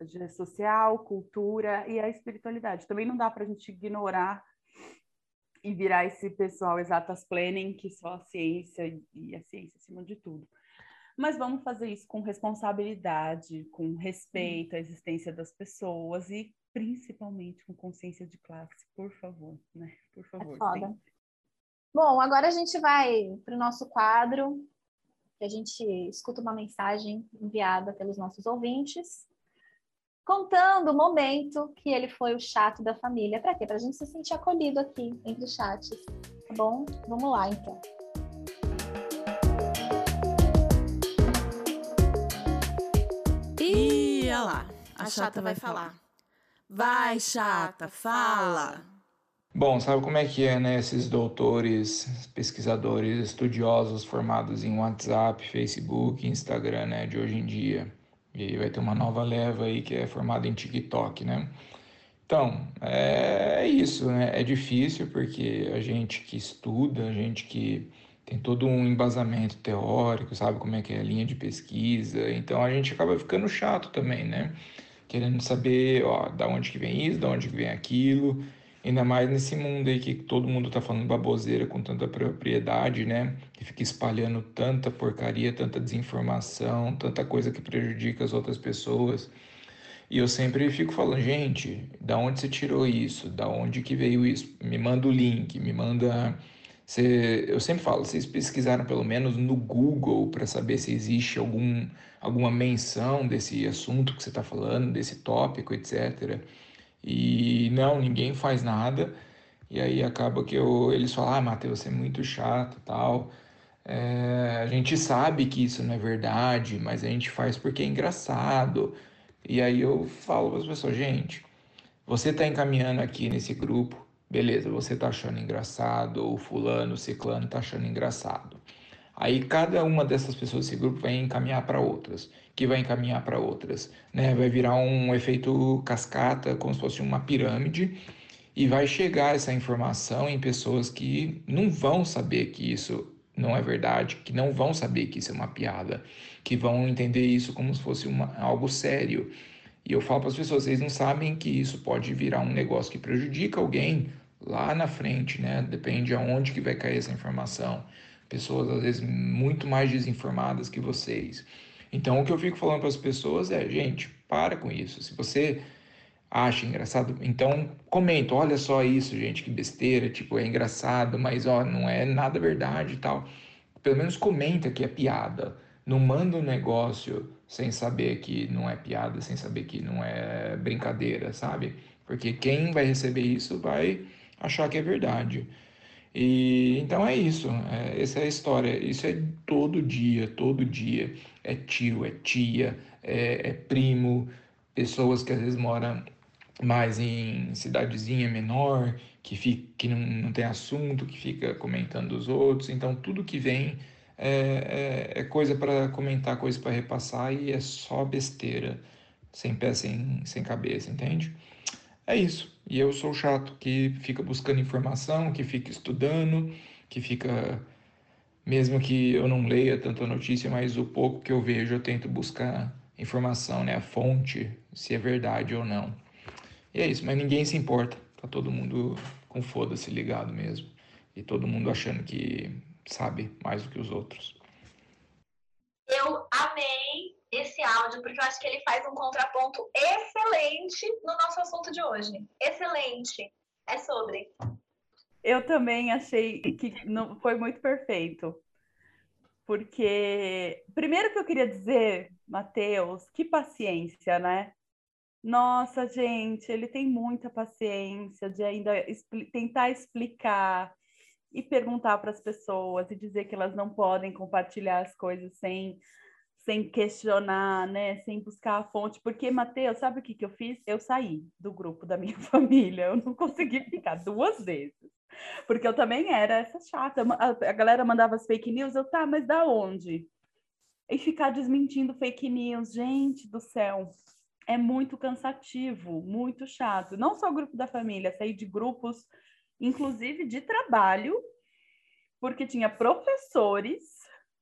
de social, cultura e a espiritualidade. Também não dá para a gente ignorar e virar esse pessoal exatas planning, que só a ciência e a ciência acima de tudo. Mas vamos fazer isso com responsabilidade, com respeito à existência das pessoas e principalmente com consciência de classe, por favor, né? Por favor. É foda. Sempre. Bom, agora a gente vai para o nosso quadro que a gente escuta uma mensagem enviada pelos nossos ouvintes, contando o momento que ele foi o chato da família. Para quê? Para a gente se sentir acolhido aqui entre os chats. Tá bom? Vamos lá, então. E olha lá, a chata vai falar. Vai, chata, fala. Bom, sabe como é que é, né? Esses doutores, pesquisadores, estudiosos formados em WhatsApp, Facebook, Instagram, né? De hoje em dia. E vai ter uma nova leva aí que é formada em TikTok, né? Então, é isso, né? É difícil porque a gente que estuda, a gente que tem todo um embasamento teórico, sabe como é que é a linha de pesquisa, então a gente acaba ficando chato também, né? Querendo saber, ó, da onde que vem isso, da onde que vem aquilo, ainda mais nesse mundo aí que todo mundo tá falando baboseira com tanta propriedade, né? Que fica espalhando tanta porcaria, tanta desinformação, tanta coisa que prejudica as outras pessoas. E eu sempre fico falando, gente, da onde você tirou isso? Da onde que veio isso? Me manda o link, me manda. Você, eu sempre falo, vocês pesquisaram pelo menos no Google para saber se existe algum, alguma menção desse assunto que você está falando, desse tópico, etc. E não, ninguém faz nada. E aí acaba que eu, eles falam, ah, Matheus, você é muito chato tal. É, a gente sabe que isso não é verdade, mas a gente faz porque é engraçado. E aí eu falo para as pessoas, gente, você está encaminhando aqui nesse grupo, beleza, você está achando engraçado, ou fulano, ciclano está achando engraçado. Aí cada uma dessas pessoas desse grupo vai encaminhar para outras, que vai encaminhar para outras, né? Vai virar um efeito cascata, como se fosse uma pirâmide, e vai chegar essa informação em pessoas que não vão saber que isso não é verdade, que não vão saber que isso é uma piada, que vão entender isso como se fosse uma, algo sério. E eu falo para as pessoas, vocês não sabem que isso pode virar um negócio que prejudica alguém lá na frente, né? Depende aonde que vai cair essa informação. Pessoas às vezes muito mais desinformadas que vocês. Então o que eu fico falando para as pessoas é, gente, para com isso. Se você acha engraçado, então comenta, olha só isso, gente, que besteira, tipo, é engraçado, mas ó, não é nada verdade e tal. Pelo menos comenta que é piada. Não manda um negócio sem saber que não é piada, sem saber que não é brincadeira, sabe? Porque quem vai receber isso vai achar que é verdade. E então é isso, é, essa é a história. Isso é todo dia, todo dia. É tio, é tia, é, é primo, pessoas que às vezes moram mais em cidadezinha menor, que, fica, que não, não tem assunto, que fica comentando os outros. Então, tudo que vem é, é, é coisa para comentar, coisa para repassar e é só besteira, sem pé, sem, sem cabeça, entende? É isso. E eu sou chato que fica buscando informação, que fica estudando, que fica. Mesmo que eu não leia tanta notícia, mas o pouco que eu vejo eu tento buscar informação, né? A fonte, se é verdade ou não. E é isso, mas ninguém se importa. Tá todo mundo com foda-se ligado mesmo. E todo mundo achando que sabe mais do que os outros. Eu amei esse áudio porque eu acho que ele faz um contraponto excelente no nosso assunto de hoje. Excelente. É sobre. Eu também achei que não foi muito perfeito. Porque, primeiro que eu queria dizer, Matheus, que paciência, né? Nossa, gente, ele tem muita paciência de ainda tentar explicar e perguntar para as pessoas e dizer que elas não podem compartilhar as coisas sem sem questionar, né, sem buscar a fonte, porque Mateus, sabe o que que eu fiz? Eu saí do grupo da minha família, eu não consegui ficar duas vezes, porque eu também era essa chata, a, galera mandava as fake news, eu tá, mas da onde? E ficar desmentindo fake news, gente do céu, é muito cansativo, muito chato. Não só o grupo da família, sair de grupos, inclusive de trabalho, porque tinha professores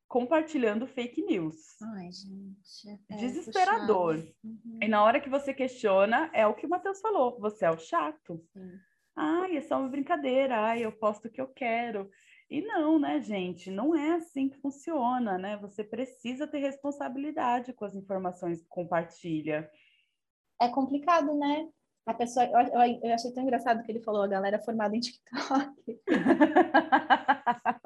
compartilhando fake news. Ai, gente. É Desesperador. Uhum. E na hora que você questiona, é o que o Matheus falou: você é o chato. Sim. Ai, é só uma brincadeira. Ai, eu posto o que eu quero. E não, né, gente? Não é assim que funciona, né? Você precisa ter responsabilidade com as informações que compartilha é complicado, né? A pessoa, eu, eu, eu, achei tão engraçado que ele falou a galera formada em TikTok.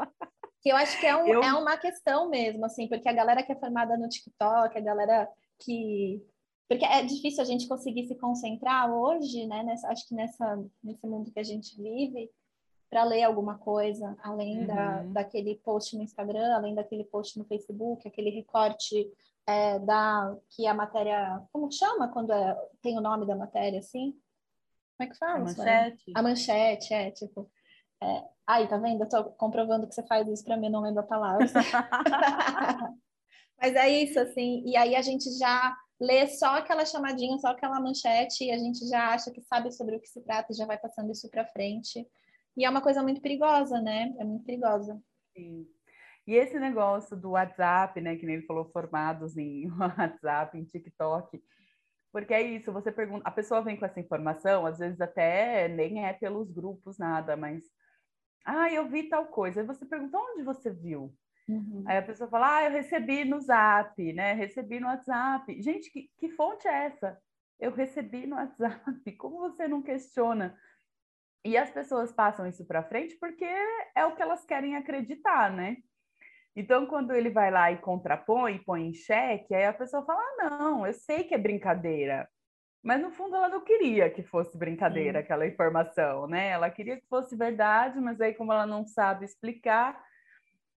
Que eu acho que é, um, eu... é uma questão mesmo, assim, porque a galera que é formada no TikTok, a galera que. Porque é difícil a gente conseguir se concentrar hoje, né? Nessa, acho que nessa, nesse mundo que a gente vive, para ler alguma coisa, além uhum. da, daquele post no Instagram, além daquele post no Facebook, aquele recorte é, da que a matéria. Como chama quando é, tem o nome da matéria, assim? Como é que fala? A manchete. A manchete, é, tipo. É, aí, tá vendo? Eu tô comprovando que você faz isso para mim, não lembro a palavra. Mas é isso, assim, e aí a gente já lê só aquela chamadinha, só aquela manchete, e a gente já acha que sabe sobre o que se trata e já vai passando isso para frente. E é uma coisa muito perigosa, né? É muito perigosa. Sim. E esse negócio do WhatsApp, né, que nem ele falou, formados em WhatsApp, em TikTok, porque é isso, você pergunta, a pessoa vem com essa informação, às vezes até nem é pelos grupos nada, mas ah, eu vi tal coisa. Aí você pergunta onde você viu? Uhum. Aí a pessoa fala, ah, eu recebi no Zap, né? Recebi no WhatsApp. Gente, que, que fonte é essa? Eu recebi no WhatsApp. Como você não questiona? E as pessoas passam isso para frente porque é o que elas querem acreditar, né? Então, quando ele vai lá e contrapõe, põe em xeque, aí a pessoa fala: ah, não, eu sei que é brincadeira. Mas no fundo ela não queria que fosse brincadeira Sim. aquela informação, né? Ela queria que fosse verdade, mas aí como ela não sabe explicar,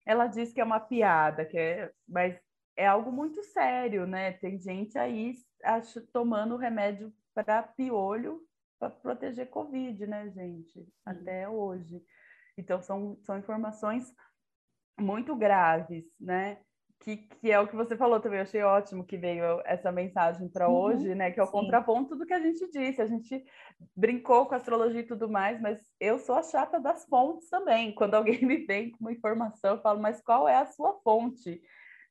ela diz que é uma piada, que é, mas é algo muito sério, né? Tem gente aí acho, tomando remédio para piolho para proteger Covid, né, gente? Até hoje. Então são, são informações muito graves, né? Que, que é o que você falou também, eu achei ótimo que veio essa mensagem para uhum, hoje, né? Que é o sim. contraponto do que a gente disse. A gente brincou com astrologia e tudo mais, mas eu sou a chata das fontes também. Quando alguém me vem com uma informação, eu falo, mas qual é a sua fonte?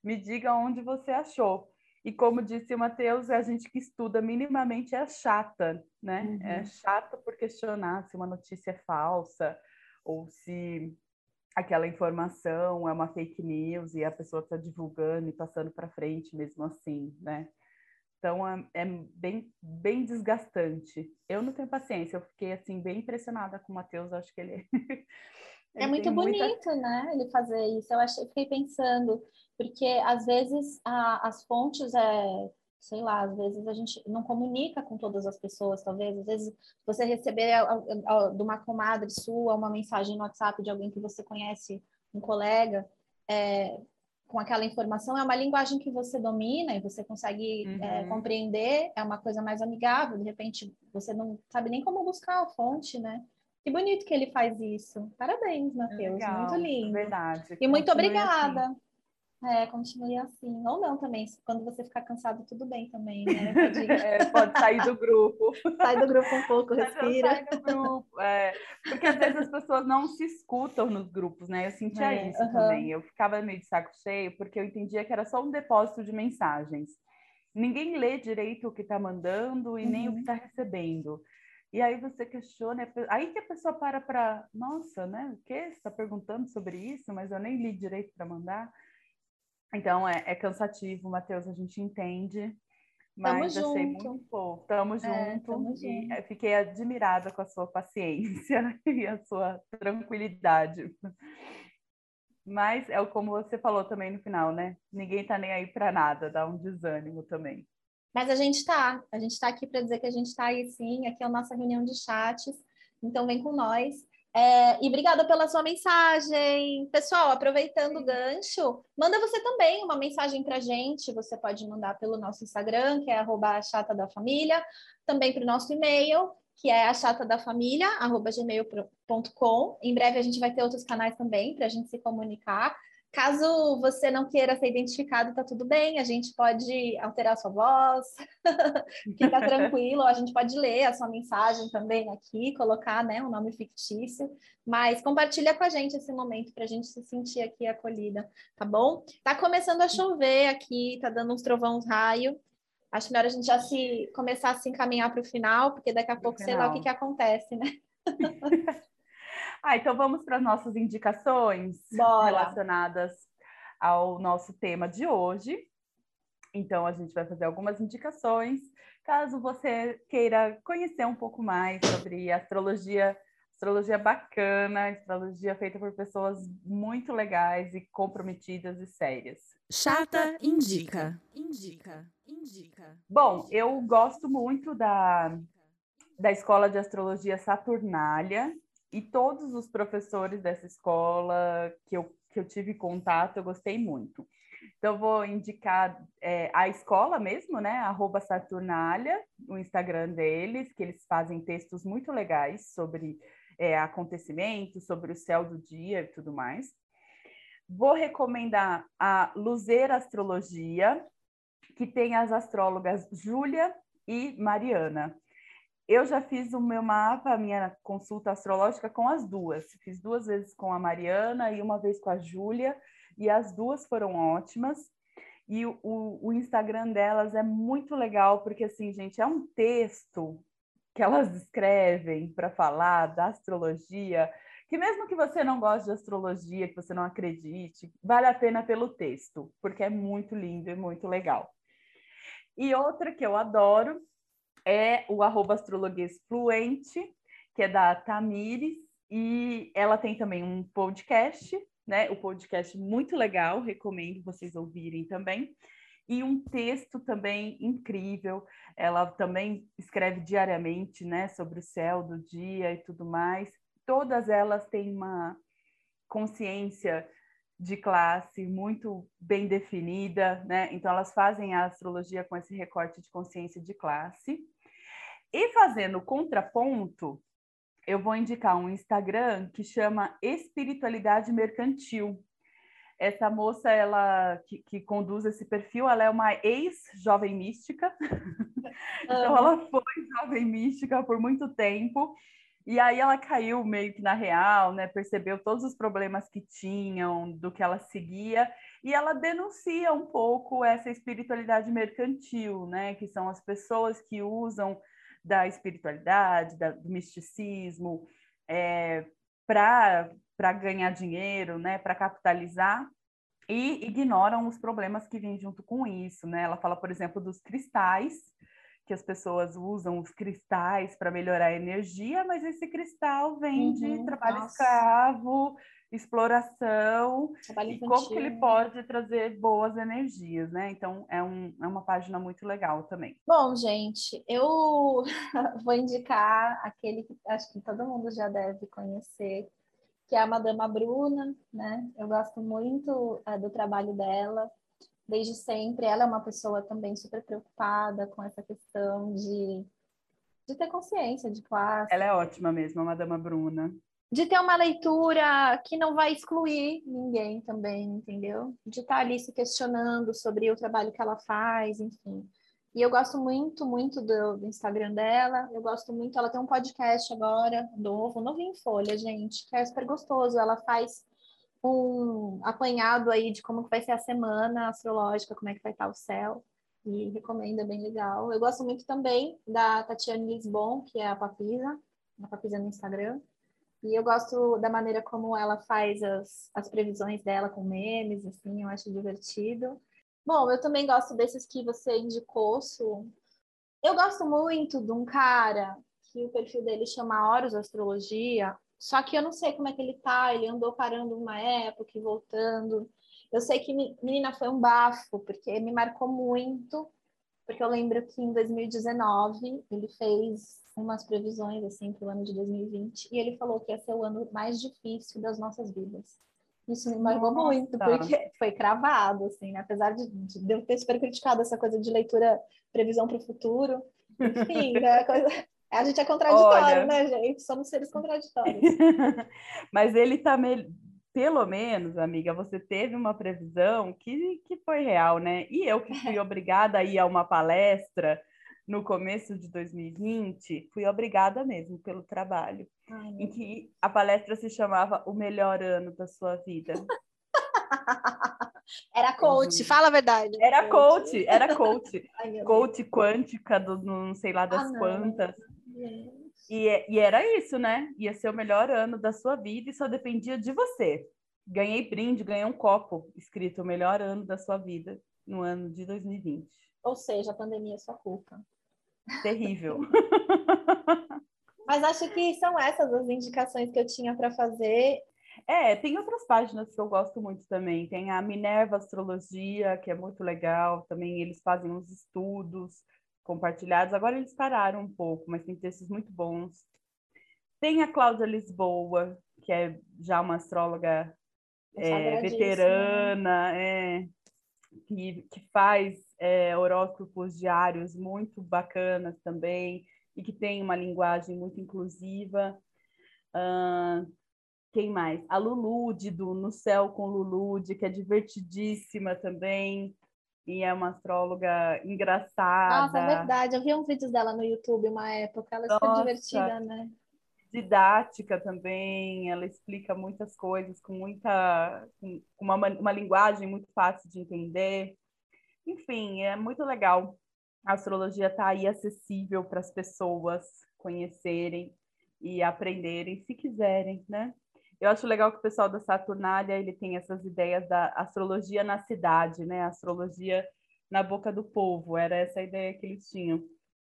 Me diga onde você achou. E como disse o Matheus, a gente que estuda minimamente é chata, né? É uhum. É chata por questionar se uma notícia é falsa ou se aquela informação é uma fake news e a pessoa está divulgando e passando para frente mesmo assim, né? Então é, é, bem, bem desgastante. Eu não tenho paciência, eu fiquei assim bem impressionada com o Matheus, acho que ele, é muito bonito, muita... né? Ele fazer isso. Eu achei, fiquei pensando, porque às vezes a, as fontes é sei lá, às vezes a gente não comunica com todas as pessoas, talvez, às vezes você receber de uma comadre sua uma mensagem no WhatsApp de alguém que você conhece, um colega, é, com aquela informação, é uma linguagem que você domina e você consegue é, uhum. é, compreender, é uma coisa mais amigável, de repente você não sabe nem como buscar a fonte, né? Que bonito que ele faz isso. Parabéns, Matheus. Muito lindo. Verdade. E muito obrigada. Assim. É, continue assim. Ou não também, quando você ficar cansado, tudo bem também, né? Pode, é, pode sair do grupo. Sai do grupo um pouco, respira. Sai do grupo, é. Porque às vezes as pessoas não se escutam nos grupos, né? Eu sentia é, isso uh -huh. também. Eu ficava meio de saco cheio, porque eu entendia que era só um depósito de mensagens. Ninguém lê direito o que está mandando e nem o que está uhum. recebendo. E aí você questiona, aí que a pessoa para para, nossa, né? O que? Você está perguntando sobre isso, mas eu nem li direito para mandar. Então é, é cansativo, Matheus, a gente entende. Mas tamo achei junto. muito bom. Tamo junto. É, tamo e junto. fiquei admirada com a sua paciência e a sua tranquilidade. Mas é como você falou também no final, né? Ninguém tá nem aí para nada, dá um desânimo também. Mas a gente tá, a gente tá aqui para dizer que a gente tá aí sim, aqui é a nossa reunião de chats. Então vem com nós. É, e obrigada pela sua mensagem. Pessoal, aproveitando o gancho, manda você também uma mensagem para a gente. Você pode mandar pelo nosso Instagram, que é arroba chata da família, também para o nosso e-mail, que é achatadafamilia.gmail.com. Em breve a gente vai ter outros canais também para a gente se comunicar. Caso você não queira ser identificado, tá tudo bem, a gente pode alterar a sua voz, fica tranquilo, a gente pode ler a sua mensagem também aqui, colocar né, um nome fictício, mas compartilha com a gente esse momento para a gente se sentir aqui acolhida, tá bom? Tá começando a chover aqui, tá dando uns trovões raio. Acho melhor a gente já se começar a se encaminhar para o final, porque daqui a pouco sei lá o que, que acontece, né? Ah, então vamos para as nossas indicações Bora. relacionadas ao nosso tema de hoje. Então, a gente vai fazer algumas indicações. Caso você queira conhecer um pouco mais sobre astrologia Astrologia bacana, astrologia feita por pessoas muito legais e comprometidas e sérias. Chata indica. Indica. Indica. Bom, eu gosto muito da, da escola de astrologia Saturnália e todos os professores dessa escola que eu, que eu tive contato, eu gostei muito. Então, vou indicar é, a escola mesmo, né? Arroba Saturnália, o Instagram deles, que eles fazem textos muito legais sobre é, acontecimentos, sobre o céu do dia e tudo mais. Vou recomendar a Luzer Astrologia, que tem as astrólogas Júlia e Mariana. Eu já fiz o meu mapa, a minha consulta astrológica com as duas. Fiz duas vezes com a Mariana e uma vez com a Júlia, e as duas foram ótimas. E o, o Instagram delas é muito legal, porque, assim, gente, é um texto que elas escrevem para falar da astrologia, que mesmo que você não goste de astrologia, que você não acredite, vale a pena pelo texto, porque é muito lindo e muito legal. E outra que eu adoro é o arroba astrologuês fluente, que é da Tamires, e ela tem também um podcast, né? O podcast muito legal, recomendo vocês ouvirem também. E um texto também incrível. Ela também escreve diariamente, né, sobre o céu do dia e tudo mais. Todas elas têm uma consciência de classe muito bem definida, né? Então elas fazem a astrologia com esse recorte de consciência de classe. E fazendo contraponto, eu vou indicar um Instagram que chama Espiritualidade Mercantil. Essa moça, ela que, que conduz esse perfil, ela é uma ex-jovem mística. então, ela foi jovem mística por muito tempo. E aí ela caiu meio que na real, né? Percebeu todos os problemas que tinham, do que ela seguia, e ela denuncia um pouco essa espiritualidade mercantil, né? Que são as pessoas que usam da espiritualidade, da, do misticismo, é, para ganhar dinheiro, né, para capitalizar, e ignoram os problemas que vêm junto com isso. Né? Ela fala, por exemplo, dos cristais, que as pessoas usam os cristais para melhorar a energia, mas esse cristal vem uhum, de trabalho nossa. escravo, exploração e como que ele pode trazer boas energias, né? Então é, um, é uma página muito legal também. Bom, gente, eu vou indicar aquele que acho que todo mundo já deve conhecer, que é a Madama Bruna, né? Eu gosto muito é, do trabalho dela desde sempre. Ela é uma pessoa também super preocupada com essa questão de, de ter consciência de classe. Ela é ótima mesmo, a Madama Bruna de ter uma leitura que não vai excluir ninguém também, entendeu? De estar ali se questionando sobre o trabalho que ela faz, enfim. E eu gosto muito, muito do, do, Instagram dela. Eu gosto muito. Ela tem um podcast agora, novo, novinho em folha, gente, que é super gostoso. Ela faz um apanhado aí de como que vai ser a semana astrológica, como é que vai estar o céu. E recomendo, é bem legal. Eu gosto muito também da Tatiane Lisbon, que é a Papisa, a Papisa no Instagram. E eu gosto da maneira como ela faz as, as previsões dela com memes, assim, eu acho divertido. Bom, eu também gosto desses que você indicou, Su. Eu gosto muito de um cara que o perfil dele chama Horus Astrologia, só que eu não sei como é que ele tá, ele andou parando uma época e voltando. Eu sei que, menina, foi um bafo, porque me marcou muito, porque eu lembro que em 2019 ele fez umas previsões assim para o ano de 2020 e ele falou que ia ser o ano mais difícil das nossas vidas. Isso me marcou muito, porque foi cravado, assim, né? apesar de, de, eu ter super criticado essa coisa de leitura, previsão para o futuro. Enfim, né? coisa... a gente é contraditório, Olha... né, gente? Somos seres contraditórios. Mas ele tá me... pelo menos, amiga, você teve uma previsão que, que foi real, né? E eu que fui obrigada a ir a uma palestra no começo de 2020, fui obrigada mesmo pelo trabalho, Ai, em que a palestra se chamava O Melhor Ano da Sua Vida. Era coach, uhum. fala a verdade. Era coach, era coach. Ai, coach quântica do não sei lá das ah, quantas. E, e era isso, né? Ia ser o melhor ano da sua vida e só dependia de você. Ganhei brinde, ganhei um copo escrito o melhor ano da sua vida no ano de 2020. Ou seja, a pandemia é sua culpa. Terrível. Mas acho que são essas as indicações que eu tinha para fazer. É, tem outras páginas que eu gosto muito também. Tem a Minerva Astrologia, que é muito legal. Também eles fazem uns estudos compartilhados. Agora eles pararam um pouco, mas tem textos muito bons. Tem a Cláudia Lisboa, que é já uma astróloga é, veterana, é, que, que faz é, horóscopos diários muito bacanas também e que tem uma linguagem muito inclusiva. Uh, quem mais? A Lulude, do No Céu com Lulude, que é divertidíssima também. E é uma astróloga engraçada. Nossa, é verdade. Eu vi uns vídeos dela no YouTube uma época. Ela é super divertida, né? Didática também. Ela explica muitas coisas com muita... com uma, uma linguagem muito fácil de entender. Enfim, é muito legal a astrologia está aí acessível para as pessoas conhecerem e aprenderem, se quiserem, né? Eu acho legal que o pessoal da Saturnália ele tem essas ideias da astrologia na cidade, né? astrologia na boca do povo, era essa a ideia que eles tinham.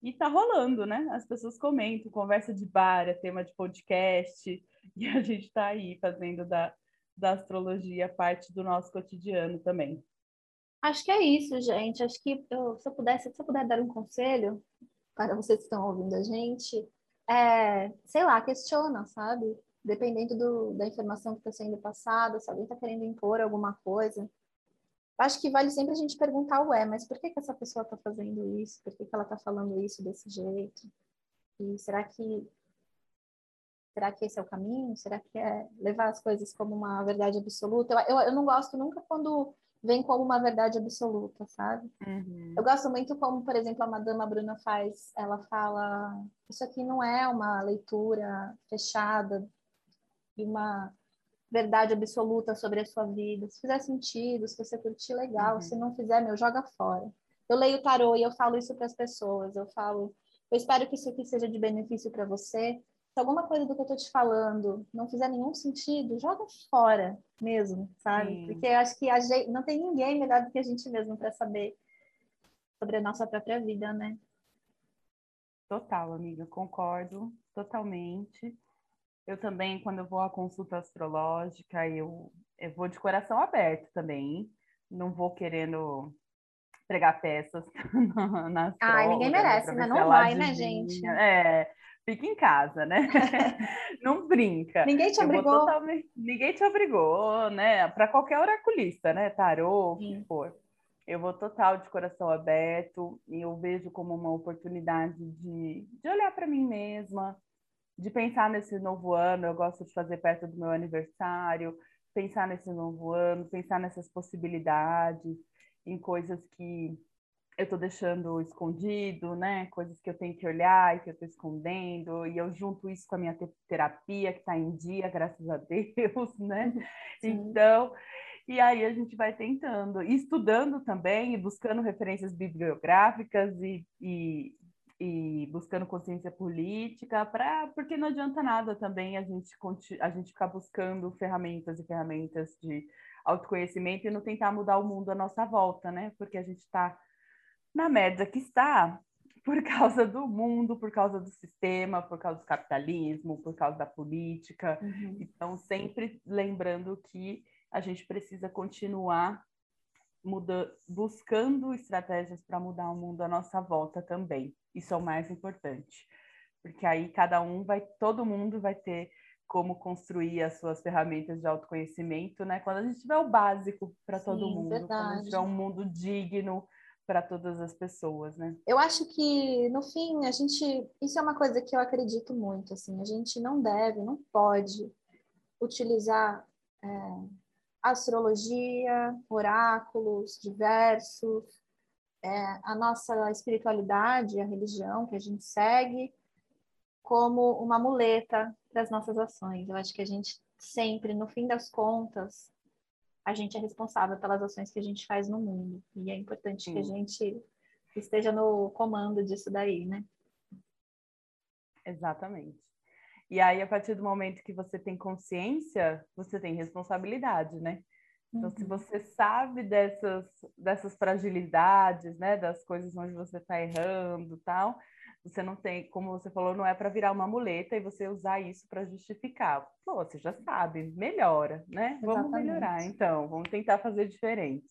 E tá rolando, né? As pessoas comentam, conversa de bar, é tema de podcast, e a gente está aí fazendo da, da astrologia parte do nosso cotidiano também. Acho que é isso, gente. Acho que eu, se eu pudesse, se eu puder dar um conselho para vocês que estão ouvindo a gente, é, sei lá, questiona, sabe? Dependendo do, da informação que está sendo passada, se alguém está querendo impor alguma coisa. Acho que vale sempre a gente perguntar, ué, mas por que, que essa pessoa está fazendo isso? Por que, que ela está falando isso desse jeito? E será que será que esse é o caminho? Será que é levar as coisas como uma verdade absoluta? Eu, eu, eu não gosto nunca quando vem como uma verdade absoluta, sabe? Uhum. Eu gosto muito como, por exemplo, a Madama Bruna faz, ela fala, isso aqui não é uma leitura fechada e uma verdade absoluta sobre a sua vida. Se fizer sentido, se você curtir, legal. Uhum. Se não fizer, meu, joga fora. Eu leio tarô e eu falo isso para as pessoas. Eu falo, eu espero que isso aqui seja de benefício para você se alguma coisa do que eu tô te falando não fizer nenhum sentido, joga fora mesmo, sabe? Sim. Porque eu acho que a gente, não tem ninguém melhor do que a gente mesmo para saber sobre a nossa própria vida, né? Total, amiga, concordo totalmente. Eu também, quando eu vou à consulta astrológica, eu, eu vou de coração aberto também. Não vou querendo pregar peças na Ai, ninguém merece, né? Não vai, né, gente? É, fica em casa, né? não brinca. Ninguém te obrigou. Totalmente... Ninguém te obrigou, né? Para qualquer oraculista, né? Tarô, o que for. Eu vou total de coração aberto e eu vejo como uma oportunidade de, de olhar para mim mesma, de pensar nesse novo ano. Eu gosto de fazer perto do meu aniversário, pensar nesse novo ano, pensar nessas possibilidades, em coisas que eu estou deixando escondido, né? Coisas que eu tenho que olhar e que eu estou escondendo, e eu junto isso com a minha terapia, que está em dia, graças a Deus, né? Sim. Então, e aí a gente vai tentando, e estudando também, e buscando referências bibliográficas e, e, e buscando consciência política, pra, porque não adianta nada também a gente, a gente ficar buscando ferramentas e ferramentas de autoconhecimento e não tentar mudar o mundo à nossa volta, né? Porque a gente está na merda que está por causa do mundo, por causa do sistema, por causa do capitalismo, por causa da política. Uhum. Então, sempre lembrando que a gente precisa continuar muda, buscando estratégias para mudar o mundo à nossa volta também. Isso é o mais importante. Porque aí cada um vai, todo mundo vai ter como construir as suas ferramentas de autoconhecimento, né? Quando a gente tiver o básico para todo mundo, verdade. quando a gente tiver um mundo digno, para todas as pessoas, né? Eu acho que no fim a gente, isso é uma coisa que eu acredito muito, assim, a gente não deve, não pode utilizar é, astrologia, oráculos diversos, é, a nossa espiritualidade, a religião que a gente segue, como uma muleta para as nossas ações. Eu acho que a gente sempre, no fim das contas, a gente é responsável pelas ações que a gente faz no mundo. E é importante Sim. que a gente esteja no comando disso daí, né? Exatamente. E aí, a partir do momento que você tem consciência, você tem responsabilidade, né? Então, uhum. se você sabe dessas, dessas fragilidades, né, das coisas onde você está errando tal, Você não tem, como você falou, não é para virar uma muleta e você usar isso para justificar. Pô, você já sabe, melhora, né? Exatamente. Vamos melhorar, então, vamos tentar fazer diferente.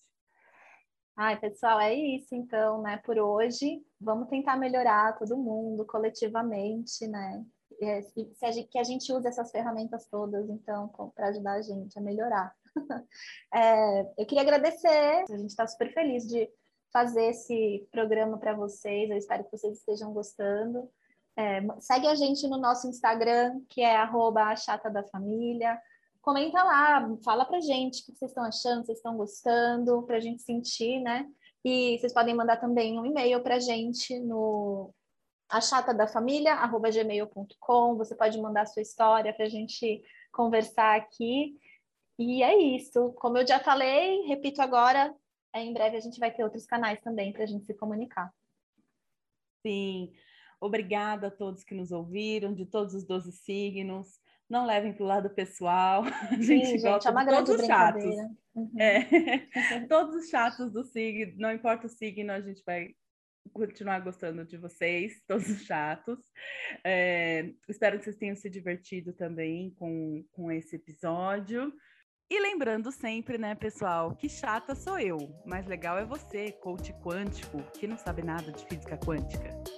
Ai, pessoal, é isso então, né? Por hoje, vamos tentar melhorar todo mundo coletivamente, né? E, se a gente, que a gente use essas ferramentas todas, então, para ajudar a gente a melhorar. é, eu queria agradecer, a gente está super feliz de fazer esse programa para vocês. Eu espero que vocês estejam gostando. É, segue a gente no nosso Instagram, que é arroba chata da família. Comenta lá, fala pra gente o que vocês estão achando, vocês estão gostando, para a gente sentir, né? E vocês podem mandar também um e-mail para a gente no achatadafamilia.gmail.com. Você pode mandar a sua história para a gente conversar aqui. E é isso. Como eu já falei, repito agora, em breve a gente vai ter outros canais também para a gente se comunicar. Sim, obrigada a todos que nos ouviram, de todos os 12 signos. Não levem para o lado pessoal. A gente, Sim, gosta gente, é de todos os chatos. Uhum. É. todos os chatos do signo, não importa o signo, a gente vai continuar gostando de vocês, todos os chatos. É, espero que vocês tenham se divertido também com, com esse episódio. E lembrando sempre, né, pessoal, que chata sou eu, mas legal é você, coach quântico, que não sabe nada de física quântica.